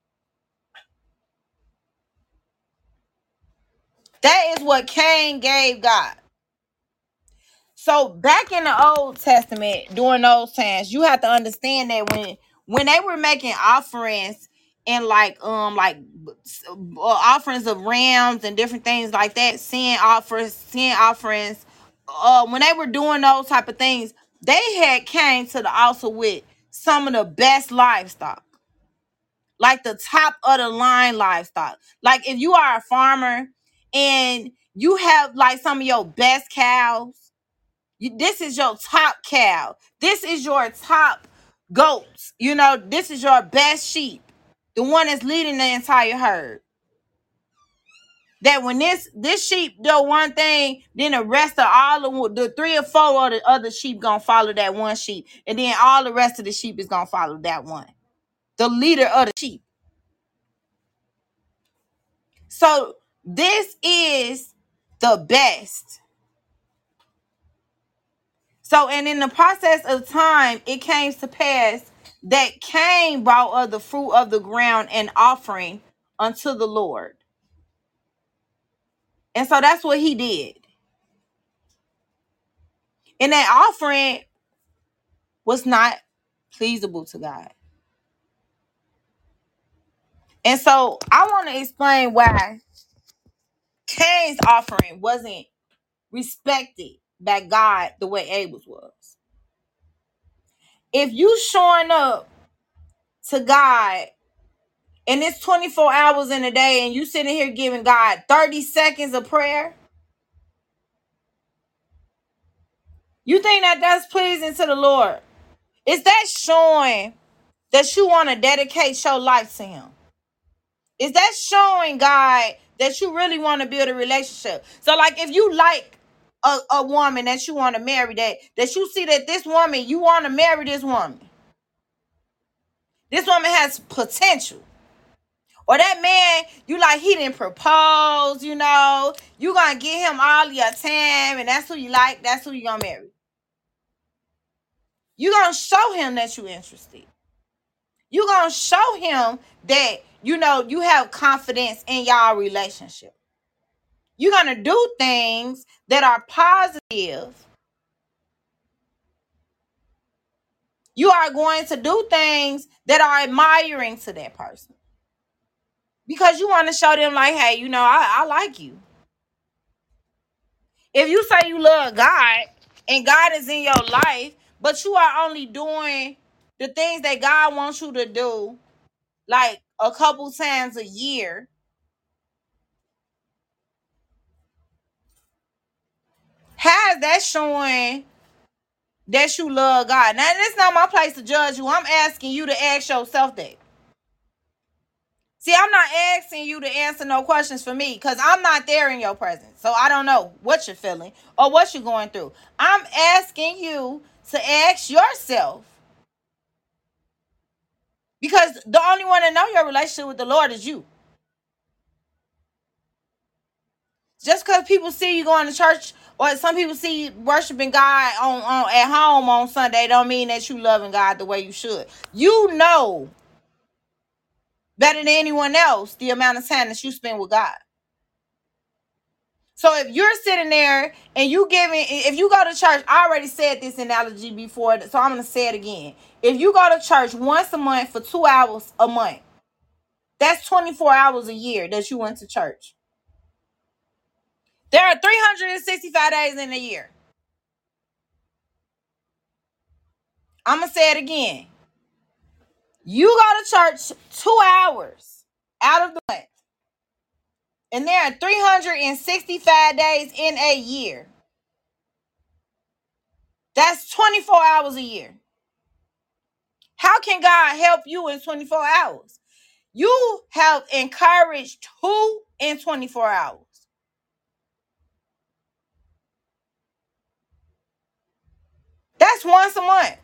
That is what Cain gave God. So back in the Old Testament, during those times, you have to understand that when when they were making offerings and like um like uh, offerings of rams and different things like that, sin offers, sin offerings, uh, when they were doing those type of things, they had came to the altar with some of the best livestock, like the top of the line livestock. Like if you are a farmer and you have like some of your best cows you, this is your top cow. This is your top goats. You know, this is your best sheep. The one that's leading the entire herd. That when this this sheep do one thing, then the rest of all of the three or four of the other sheep gonna follow that one sheep, and then all the rest of the sheep is gonna follow that one. The leader of the sheep. So this is the best. So, and in the process of time, it came to pass that Cain brought of the fruit of the ground an offering unto the Lord. And so that's what he did. And that offering was not pleasable to God. And so I want to explain why Cain's offering wasn't respected by God the way Abel's was. If you showing up to God and it's 24 hours in a day and you sitting here giving God 30 seconds of prayer, you think that that's pleasing to the Lord? Is that showing that you want to dedicate your life to Him? Is that showing God that you really want to build a relationship? So, like, if you like a, a woman that you want to marry, that that you see that this woman you want to marry this woman, this woman has potential Or that man, you like he didn't propose, you know. You gonna give him all your time, and that's who you like, that's who you gonna marry. You gonna show him that you interested. You gonna show him that you know you have confidence in y'all relationship. You're gonna do things that are positive. You are going to do things that are admiring to that person because you want to show them like, hey, you know, I, I like you. If you say you love God and God is in your life, but you are only doing the things that God wants you to do like a couple times a year, how's that showing that you love God? Now, it's not my place to judge you. I'm asking you to ask yourself that. See, I'm not asking you to answer no questions for me because I'm not there in your presence. So I don't know what you're feeling or what you're going through. I'm asking you to ask yourself because the only one that know your relationship with the Lord is you. Just because people see you going to church or some people see you worshiping God on, on at home on Sunday don't mean that you loving God the way you should. You know better than anyone else the amount of time that you spend with God. So if you're sitting there and you giving, if you go to church, I already said this analogy before, so I'm gonna say it again. If you go to church once a month for two hours a month, that's 24 hours a year that you went to church. There are 365 days in a year. I'm to say it again. You go to church two hours out of the month. And there are 365 days in a year. That's 24 hours a year. How can God help you in 24 hours? You have encouraged who in 24 hours? That's once a month.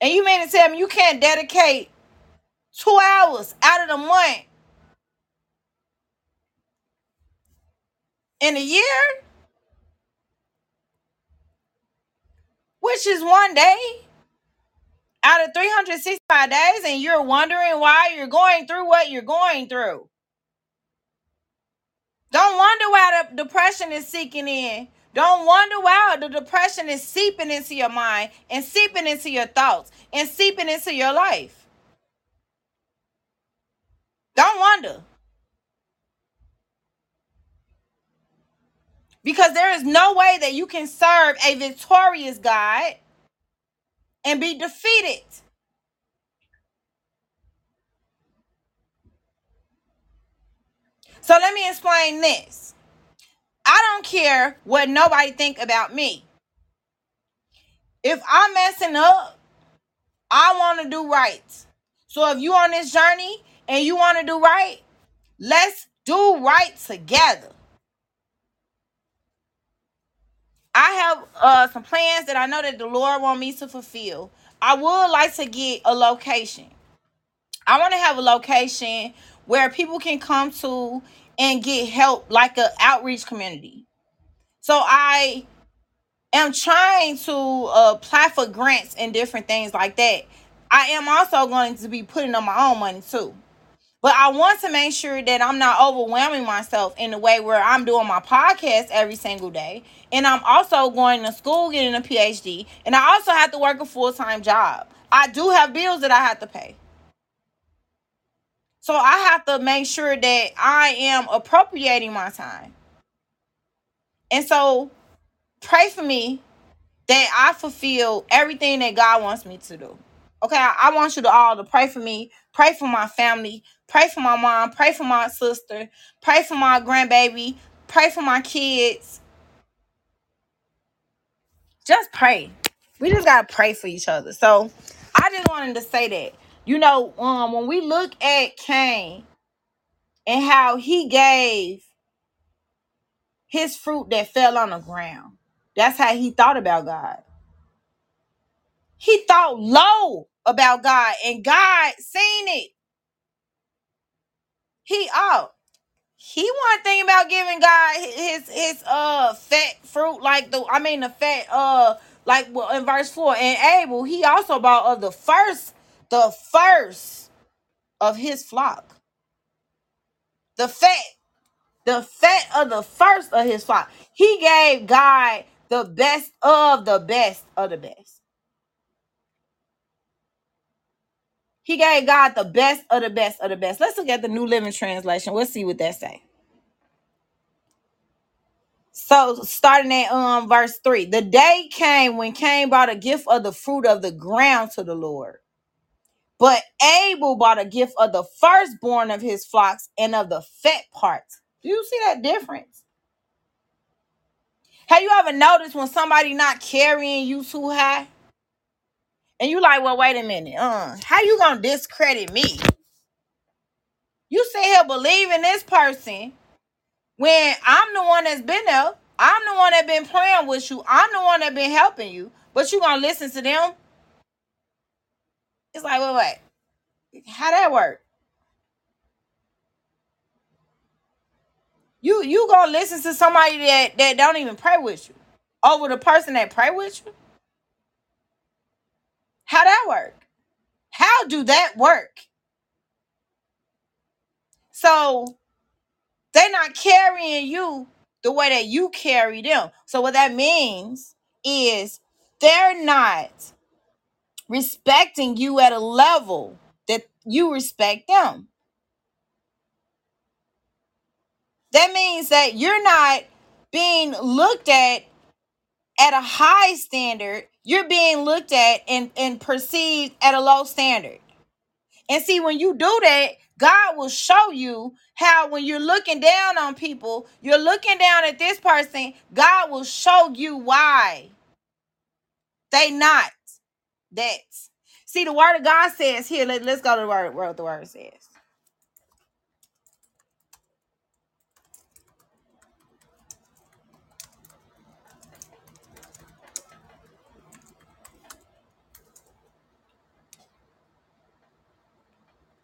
And you mean to tell me you can't dedicate two hours out of the month in a year? Which is one day out of 365 days, and you're wondering why you're going through what you're going through. Don't wonder why the depression is seeking in. Don't wonder why the depression is seeping into your mind and seeping into your thoughts and seeping into your life. Don't wonder. Because there is no way that you can serve a victorious God and be defeated. So let me explain this. I don't care what nobody think about me. If I'm messing up, I want to do right. So if you on this journey and you want to do right, let's do right together. I have uh, some plans that I know that the Lord want me to fulfill. I would like to get a location. I want to have a location where people can come to and get help, like an outreach community. So I am trying to apply for grants and different things like that. I am also going to be putting on my own money too. But I want to make sure that I'm not overwhelming myself in the way where I'm doing my podcast every single day. And I'm also going to school getting a PhD. And I also have to work a full time job. I do have bills that I have to pay. So I have to make sure that I am appropriating my time. And so pray for me that I fulfill everything that God wants me to do. Okay, I, want you to all to pray for me, pray for my family, pray for my mom, pray for my sister, pray for my grandbaby, pray for my kids. Just pray. We just gotta pray for each other. So I just wanted to say that. You know, um, when we look at Cain and how he gave his fruit that fell on the ground, that's how he thought about God. He thought low about God, and God seen it. He oh, he wasn't about giving God his his uh fat fruit like the I mean the fat uh like well in verse four and Abel he also bought of the first the first of his flock. The fat the fat of the first of his flock. He gave God the best of the best of the best. He gave God the best of the best of the best. Let's look at the New Living Translation. We'll see what that say. So starting at um verse three, the day came when Cain brought a gift of the fruit of the ground to the Lord. But Abel brought a gift of the firstborn of his flocks and of the fat parts. Do you see that difference? Have you ever noticed when somebody not carrying you too high? And you like, well, wait a minute. Uh, how you gonna discredit me? You sit here believing this person when I'm the one that's been there. I'm the one that been praying with you. I'm the one that been helping you. But you gonna listen to them? It's like, wait, wait. How that work? You you gonna listen to somebody that that don't even pray with you over the person that pray with you? How that work? How do that work? So they're not carrying you the way that you carry them. So what that means is they're not respecting you at a level that you respect them. That means that you're not being looked at at a high standard, you're being looked at and, and perceived at a low standard. And see, when you do that, God will show you how when you're looking down on people, you're looking down at this person, God will show you why they not that. See, the word of God says here, let, us go to the word, what the word says.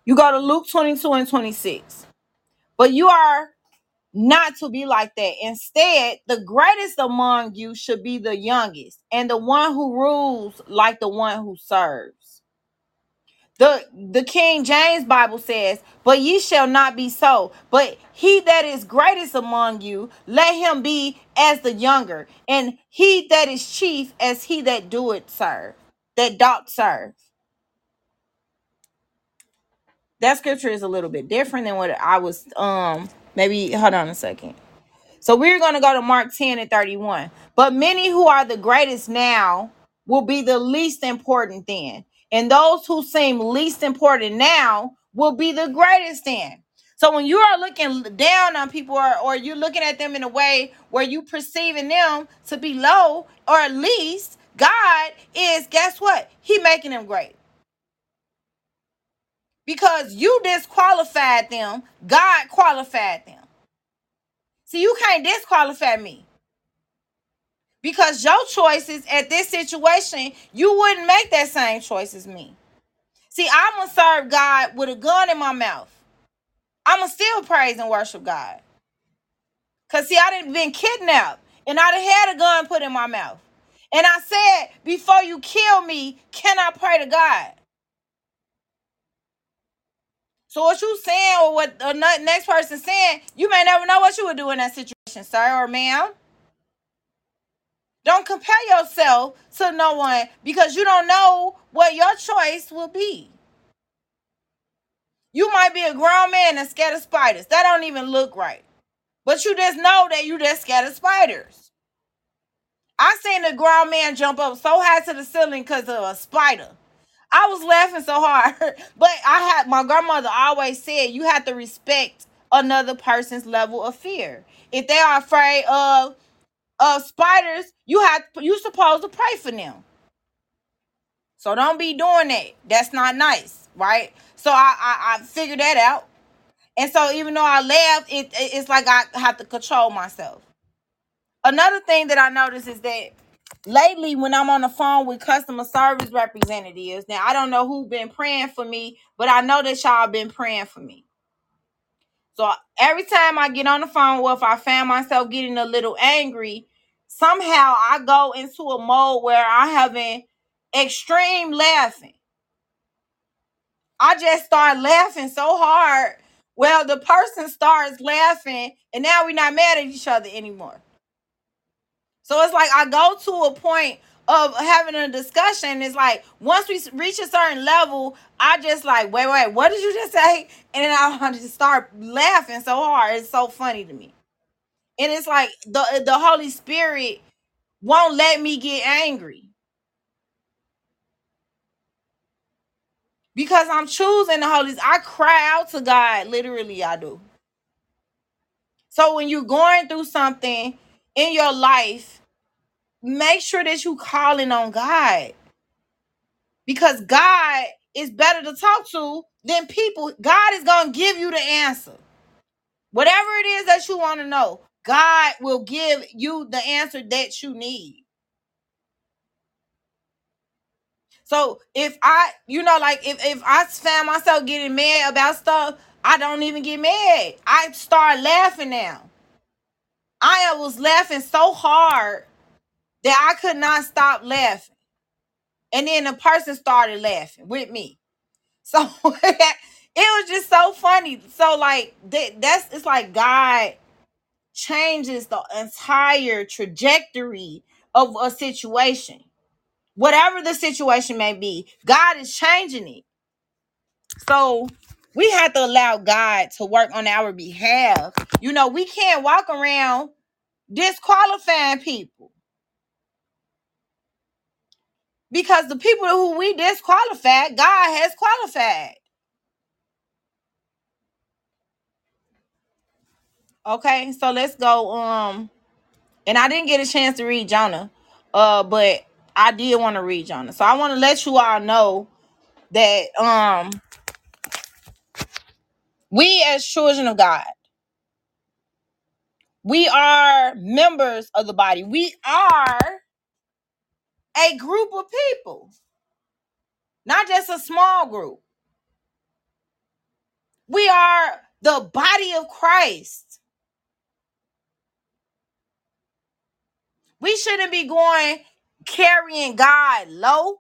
You go to Luke 22 and 26. But you are not to be like that. Instead, the greatest among you should be the youngest, and the one who rules like the one who serves. The the King James Bible says, But ye shall not be so, but he that is greatest among you, let him be as the younger, and he that is chief as he that doeth serve, that doth serve. That scripture is a little bit different than what I was um maybe hold on a second. So we're going to go to Mark 10 and 31. But many who are the greatest now will be the least important then. And those who seem least important now will be the greatest then. So when you are looking down on people or, or you're looking at them in a way where you perceiving them to be low or at least God is guess what? He making them great. Because you disqualified them, God qualified them. See, you can't disqualify me because your choices at this situation, you wouldn't make that same choice as me. See, I'm gonna serve God with a gun in my mouth. I'm gonna still praise and worship God. Cause see, I didn't been kidnapped and I done had a gun put in my mouth. And I said, before you kill me, can I pray to God? So what you saying or what the next person saying, you may never know what you would do in that situation, sir or ma'am. Don't compare yourself to no one because you don't know what your choice will be. You might be a grown man and scared of spiders. That don't even look right. But you just know that you just scared of spiders. I seen a grown man jump up so high to the ceiling because of a spider. I was laughing so hard. But I had my grandmother always said you have to respect another person's level of fear. If they are afraid of of spiders, you have you supposed to pray for them. So don't be doing that. That's not nice, right? So I I, I figured that out. And so even though I laughed, it, it's like I have to control myself. Another thing that I noticed is that lately when I'm on the phone with customer service representatives, now I don't know who been praying for me, but I know that y'all been praying for me. So every time I get on the phone, or if I find myself getting a little angry, somehow I go into a mode where I having extreme laughing. I just start laughing so hard. Well, the person starts laughing, and now we're not mad at each other anymore. So it's like I go to a point of having a discussion. It's like once we reach a certain level, I just like, wait, wait, what did you just say? And then I just start laughing so hard. It's so funny to me. And it's like the the Holy Spirit won't let me get angry. Because I'm choosing the Holy I cry out to God, literally I do. So when you're going through something in your life, make sure that you calling on God. Because God is better to talk to than people. God is going to give you the answer. Whatever it is that you want to know, God will give you the answer that you need. So if I, you know, like if, if I found myself getting mad about stuff, I don't even get mad. I start laughing now. I was laughing so hard that I could not stop laughing. And then the person started laughing with me. So it was just so funny. So like that, that's it's like God changes the entire trajectory of a situation. Whatever the situation may be, God is changing it. So we have to allow God to work on our behalf. You know, we can't walk around disqualifying people because the people who we disqualified, God has qualified. Okay, so let's go. Um, and I didn't get a chance to read Jonah, uh, but I did want to read Jonah. So I want to let you all know that um we as children of God, we are members of the body. We are a group of people, not just a small group. We are the body of Christ. We shouldn't be going carrying God low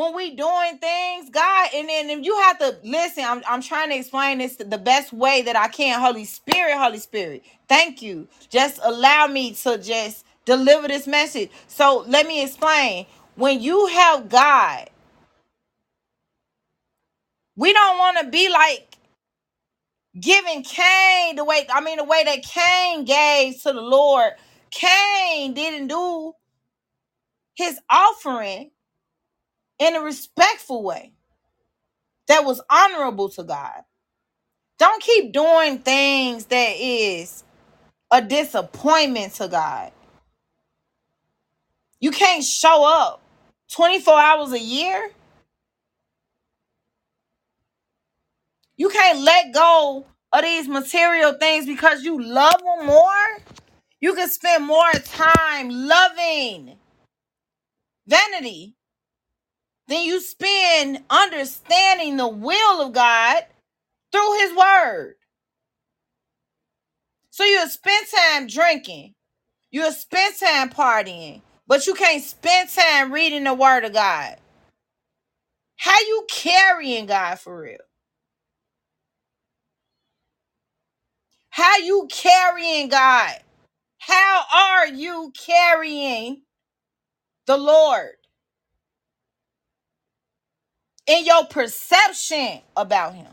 when we doing things, God, and then if you have to listen, I'm, I'm trying to explain this the best way that I can. Holy Spirit, Holy Spirit, thank you. Just allow me to just deliver this message. So let me explain. When you have God, we don't want to be like giving Cain the way, I mean, the way that Cain gave to the Lord. Cain didn't do his offering in a respectful way that was honorable to God. Don't keep doing things that is a disappointment to God. You can't show up 24 hours a year. You can't let go of these material things because you love them more. You can spend more time loving vanity than you spend understanding the will of God through his word. So you'll spend time drinking, you'll spend time partying, but you can't spend time reading the word of God. How you carrying God for real? How you carrying God? How are you carrying the Lord in your perception about him?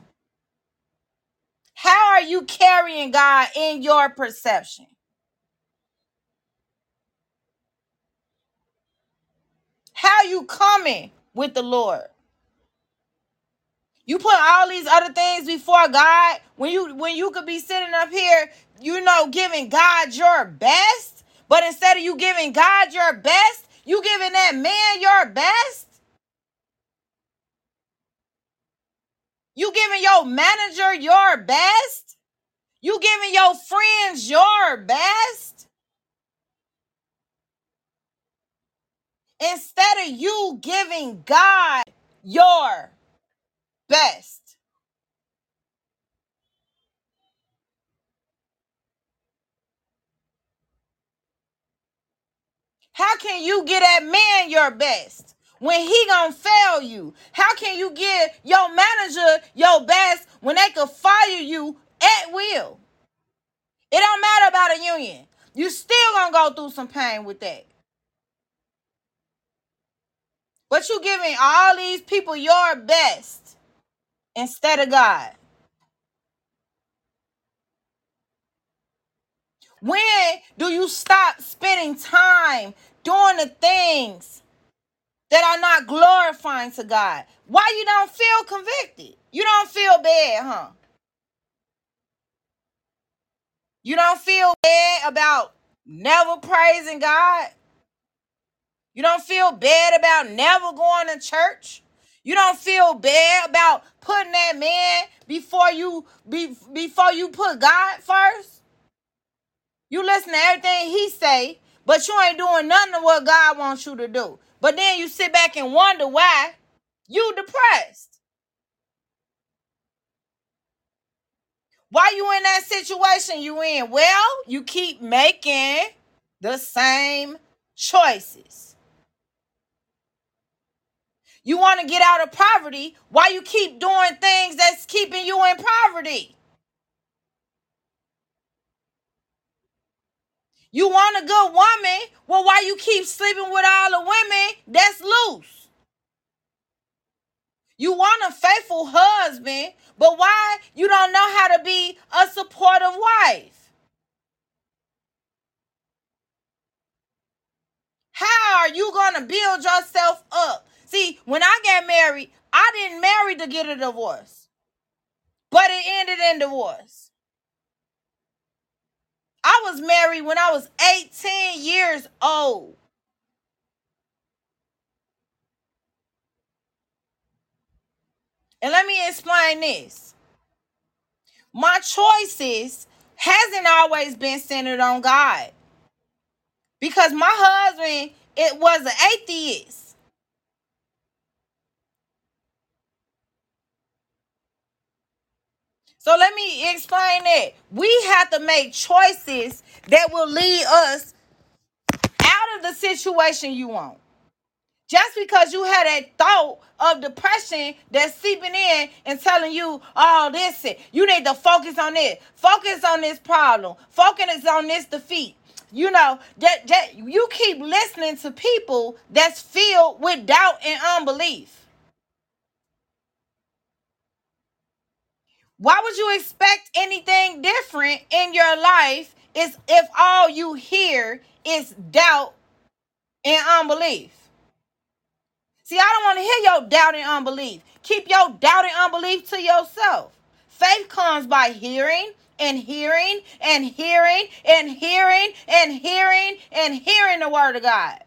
How are you carrying God in your perception? How you coming with the Lord? You put all these other things before God when you when you could be sitting up here, you know, giving God your best, but instead of you giving God your best, you giving that man your best. You giving your manager your best. You giving your friends your best. Instead of you giving God your best. How can you get that man your best when he gonna fail you? How can you give your manager your best when they could fire you at will? It don't matter about a union. You still gonna go through some pain with that. But you giving all these people your best instead of God. When do you stop spending time doing the things that are not glorifying to God? Why you don't feel convicted? You don't feel bad, huh? You don't feel bad about never praising God? You don't feel bad about never going to church? You don't feel bad about putting that man before you be, before you put God first? You listen to everything he say, but you ain't doing nothing of what God wants you to do. But then you sit back and wonder why you depressed. Why you in that situation you in? Well, you keep making the same choices. You want to get out of poverty. Why you keep doing things that's keeping you in poverty? You want a good woman? Well, why you keep sleeping with all the women that's loose? You want a faithful husband, but why you don't know how to be a supportive wife? How are you going to build yourself up? See, when I got married, I didn't marry to get a divorce, but it ended in divorce. I was married when I was 18 years old. And let me explain this. My choices hasn't always been centered on God. Because my husband, it was an atheist. So let me explain that. We have to make choices that will lead us out of the situation you want. Just because you had a thought of depression that's seeping in and telling you, oh, this it. You need to focus on it. Focus on this problem. Focus on this defeat. You know, that, that you keep listening to people that's filled with doubt and unbelief. Why would you expect anything different in your life is if all you hear is doubt and unbelief? See, I don't want to hear your doubt and unbelief. Keep your doubt and unbelief to yourself. Faith comes by hearing and hearing and hearing and hearing and hearing and hearing the word of God.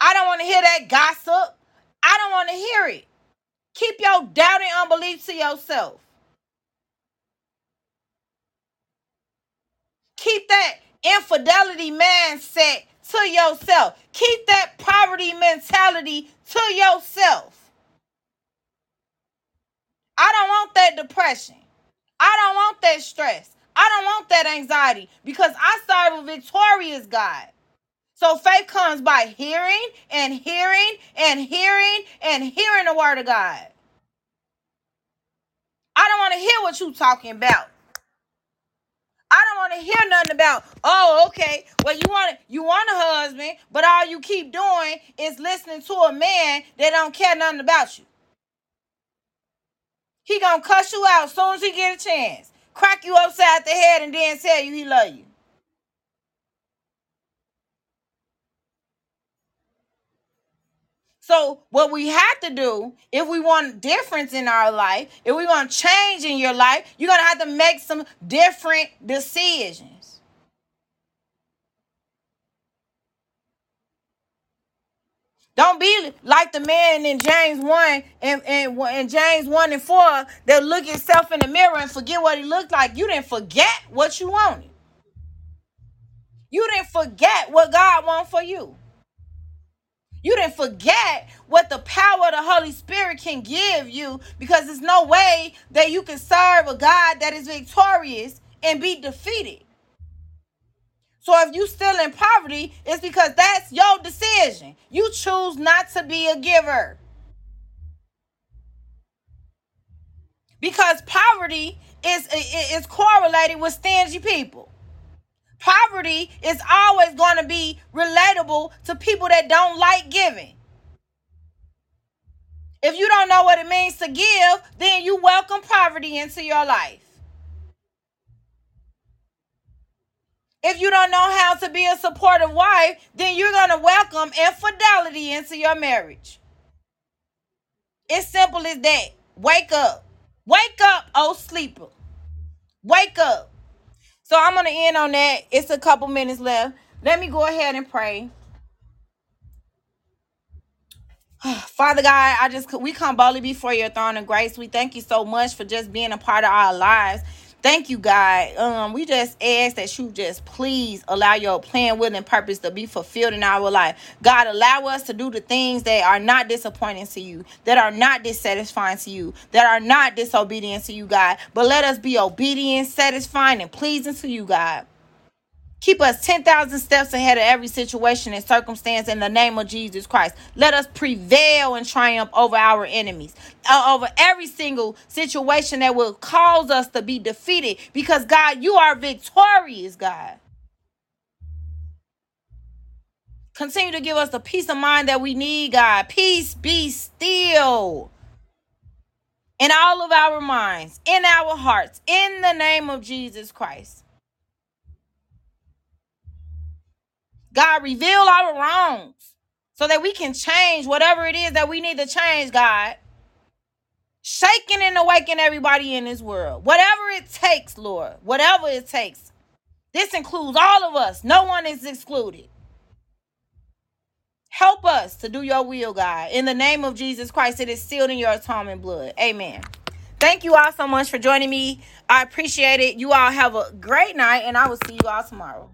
I don't want to hear that gossip. I don't want to hear it. Keep your doubt and unbelief to yourself. Keep that infidelity mindset to yourself. Keep that poverty mentality to yourself. I don't want that depression. I don't want that stress. I don't want that anxiety because I serve a victorious God. So faith comes by hearing and hearing and hearing and hearing the word of God. I don't want to hear what you talking about. I don't want to hear nothing about, oh, okay, well, you want you want a husband, but all you keep doing is listening to a man that don't care nothing about you. He gonna cuss you out as soon as he get a chance, crack you upside the head, and then tell you he love you. So what we have to do, if we want difference in our life, if we want change in your life, you're gonna have to make some different decisions. Don't be like the man in James 1 and, and, and James 1 and 4 that look himself in the mirror and forget what he looked like. You didn't forget what you wanted. You didn't forget what God wants for you. You didn't forget what the power of the Holy Spirit can give you because there's no way that you can serve a God that is victorious and be defeated. So if you still in poverty, it's because that's your decision. You choose not to be a giver. Because poverty is is correlated with stingy people. Poverty is always going to be relatable to people that don't like giving. If you don't know what it means to give, then you welcome poverty into your life. If you don't know how to be a supportive wife, then you're going to welcome infidelity into your marriage. It's simple as that. Wake up. Wake up, oh sleeper. Wake up. So I'm going to end on that. It's a couple minutes left. Let me go ahead and pray. Father God, I just we come boldly before your throne of grace. We thank you so much for just being a part of our lives. Thank you, God. Um, we just ask that you just please allow your plan, will, and purpose to be fulfilled in our life. God, allow us to do the things that are not disappointing to you, that are not dissatisfying to you, that are not disobedient to you, God. But let us be obedient, satisfying, and pleasing to you, God. Keep us 10,000 steps ahead of every situation and circumstance in the name of Jesus Christ. Let us prevail and triumph over our enemies, uh, over every single situation that will cause us to be defeated because, God, you are victorious, God. Continue to give us the peace of mind that we need, God. Peace be still in all of our minds, in our hearts, in the name of Jesus Christ. God, reveal our wrongs so that we can change whatever it is that we need to change, God. Shaking and awaken everybody in this world. Whatever it takes, Lord. Whatever it takes. This includes all of us. No one is excluded. Help us to do your will, God. In the name of Jesus Christ, it is sealed in your atonement blood. Amen. Thank you all so much for joining me. I appreciate it. You all have a great night, and I will see you all tomorrow.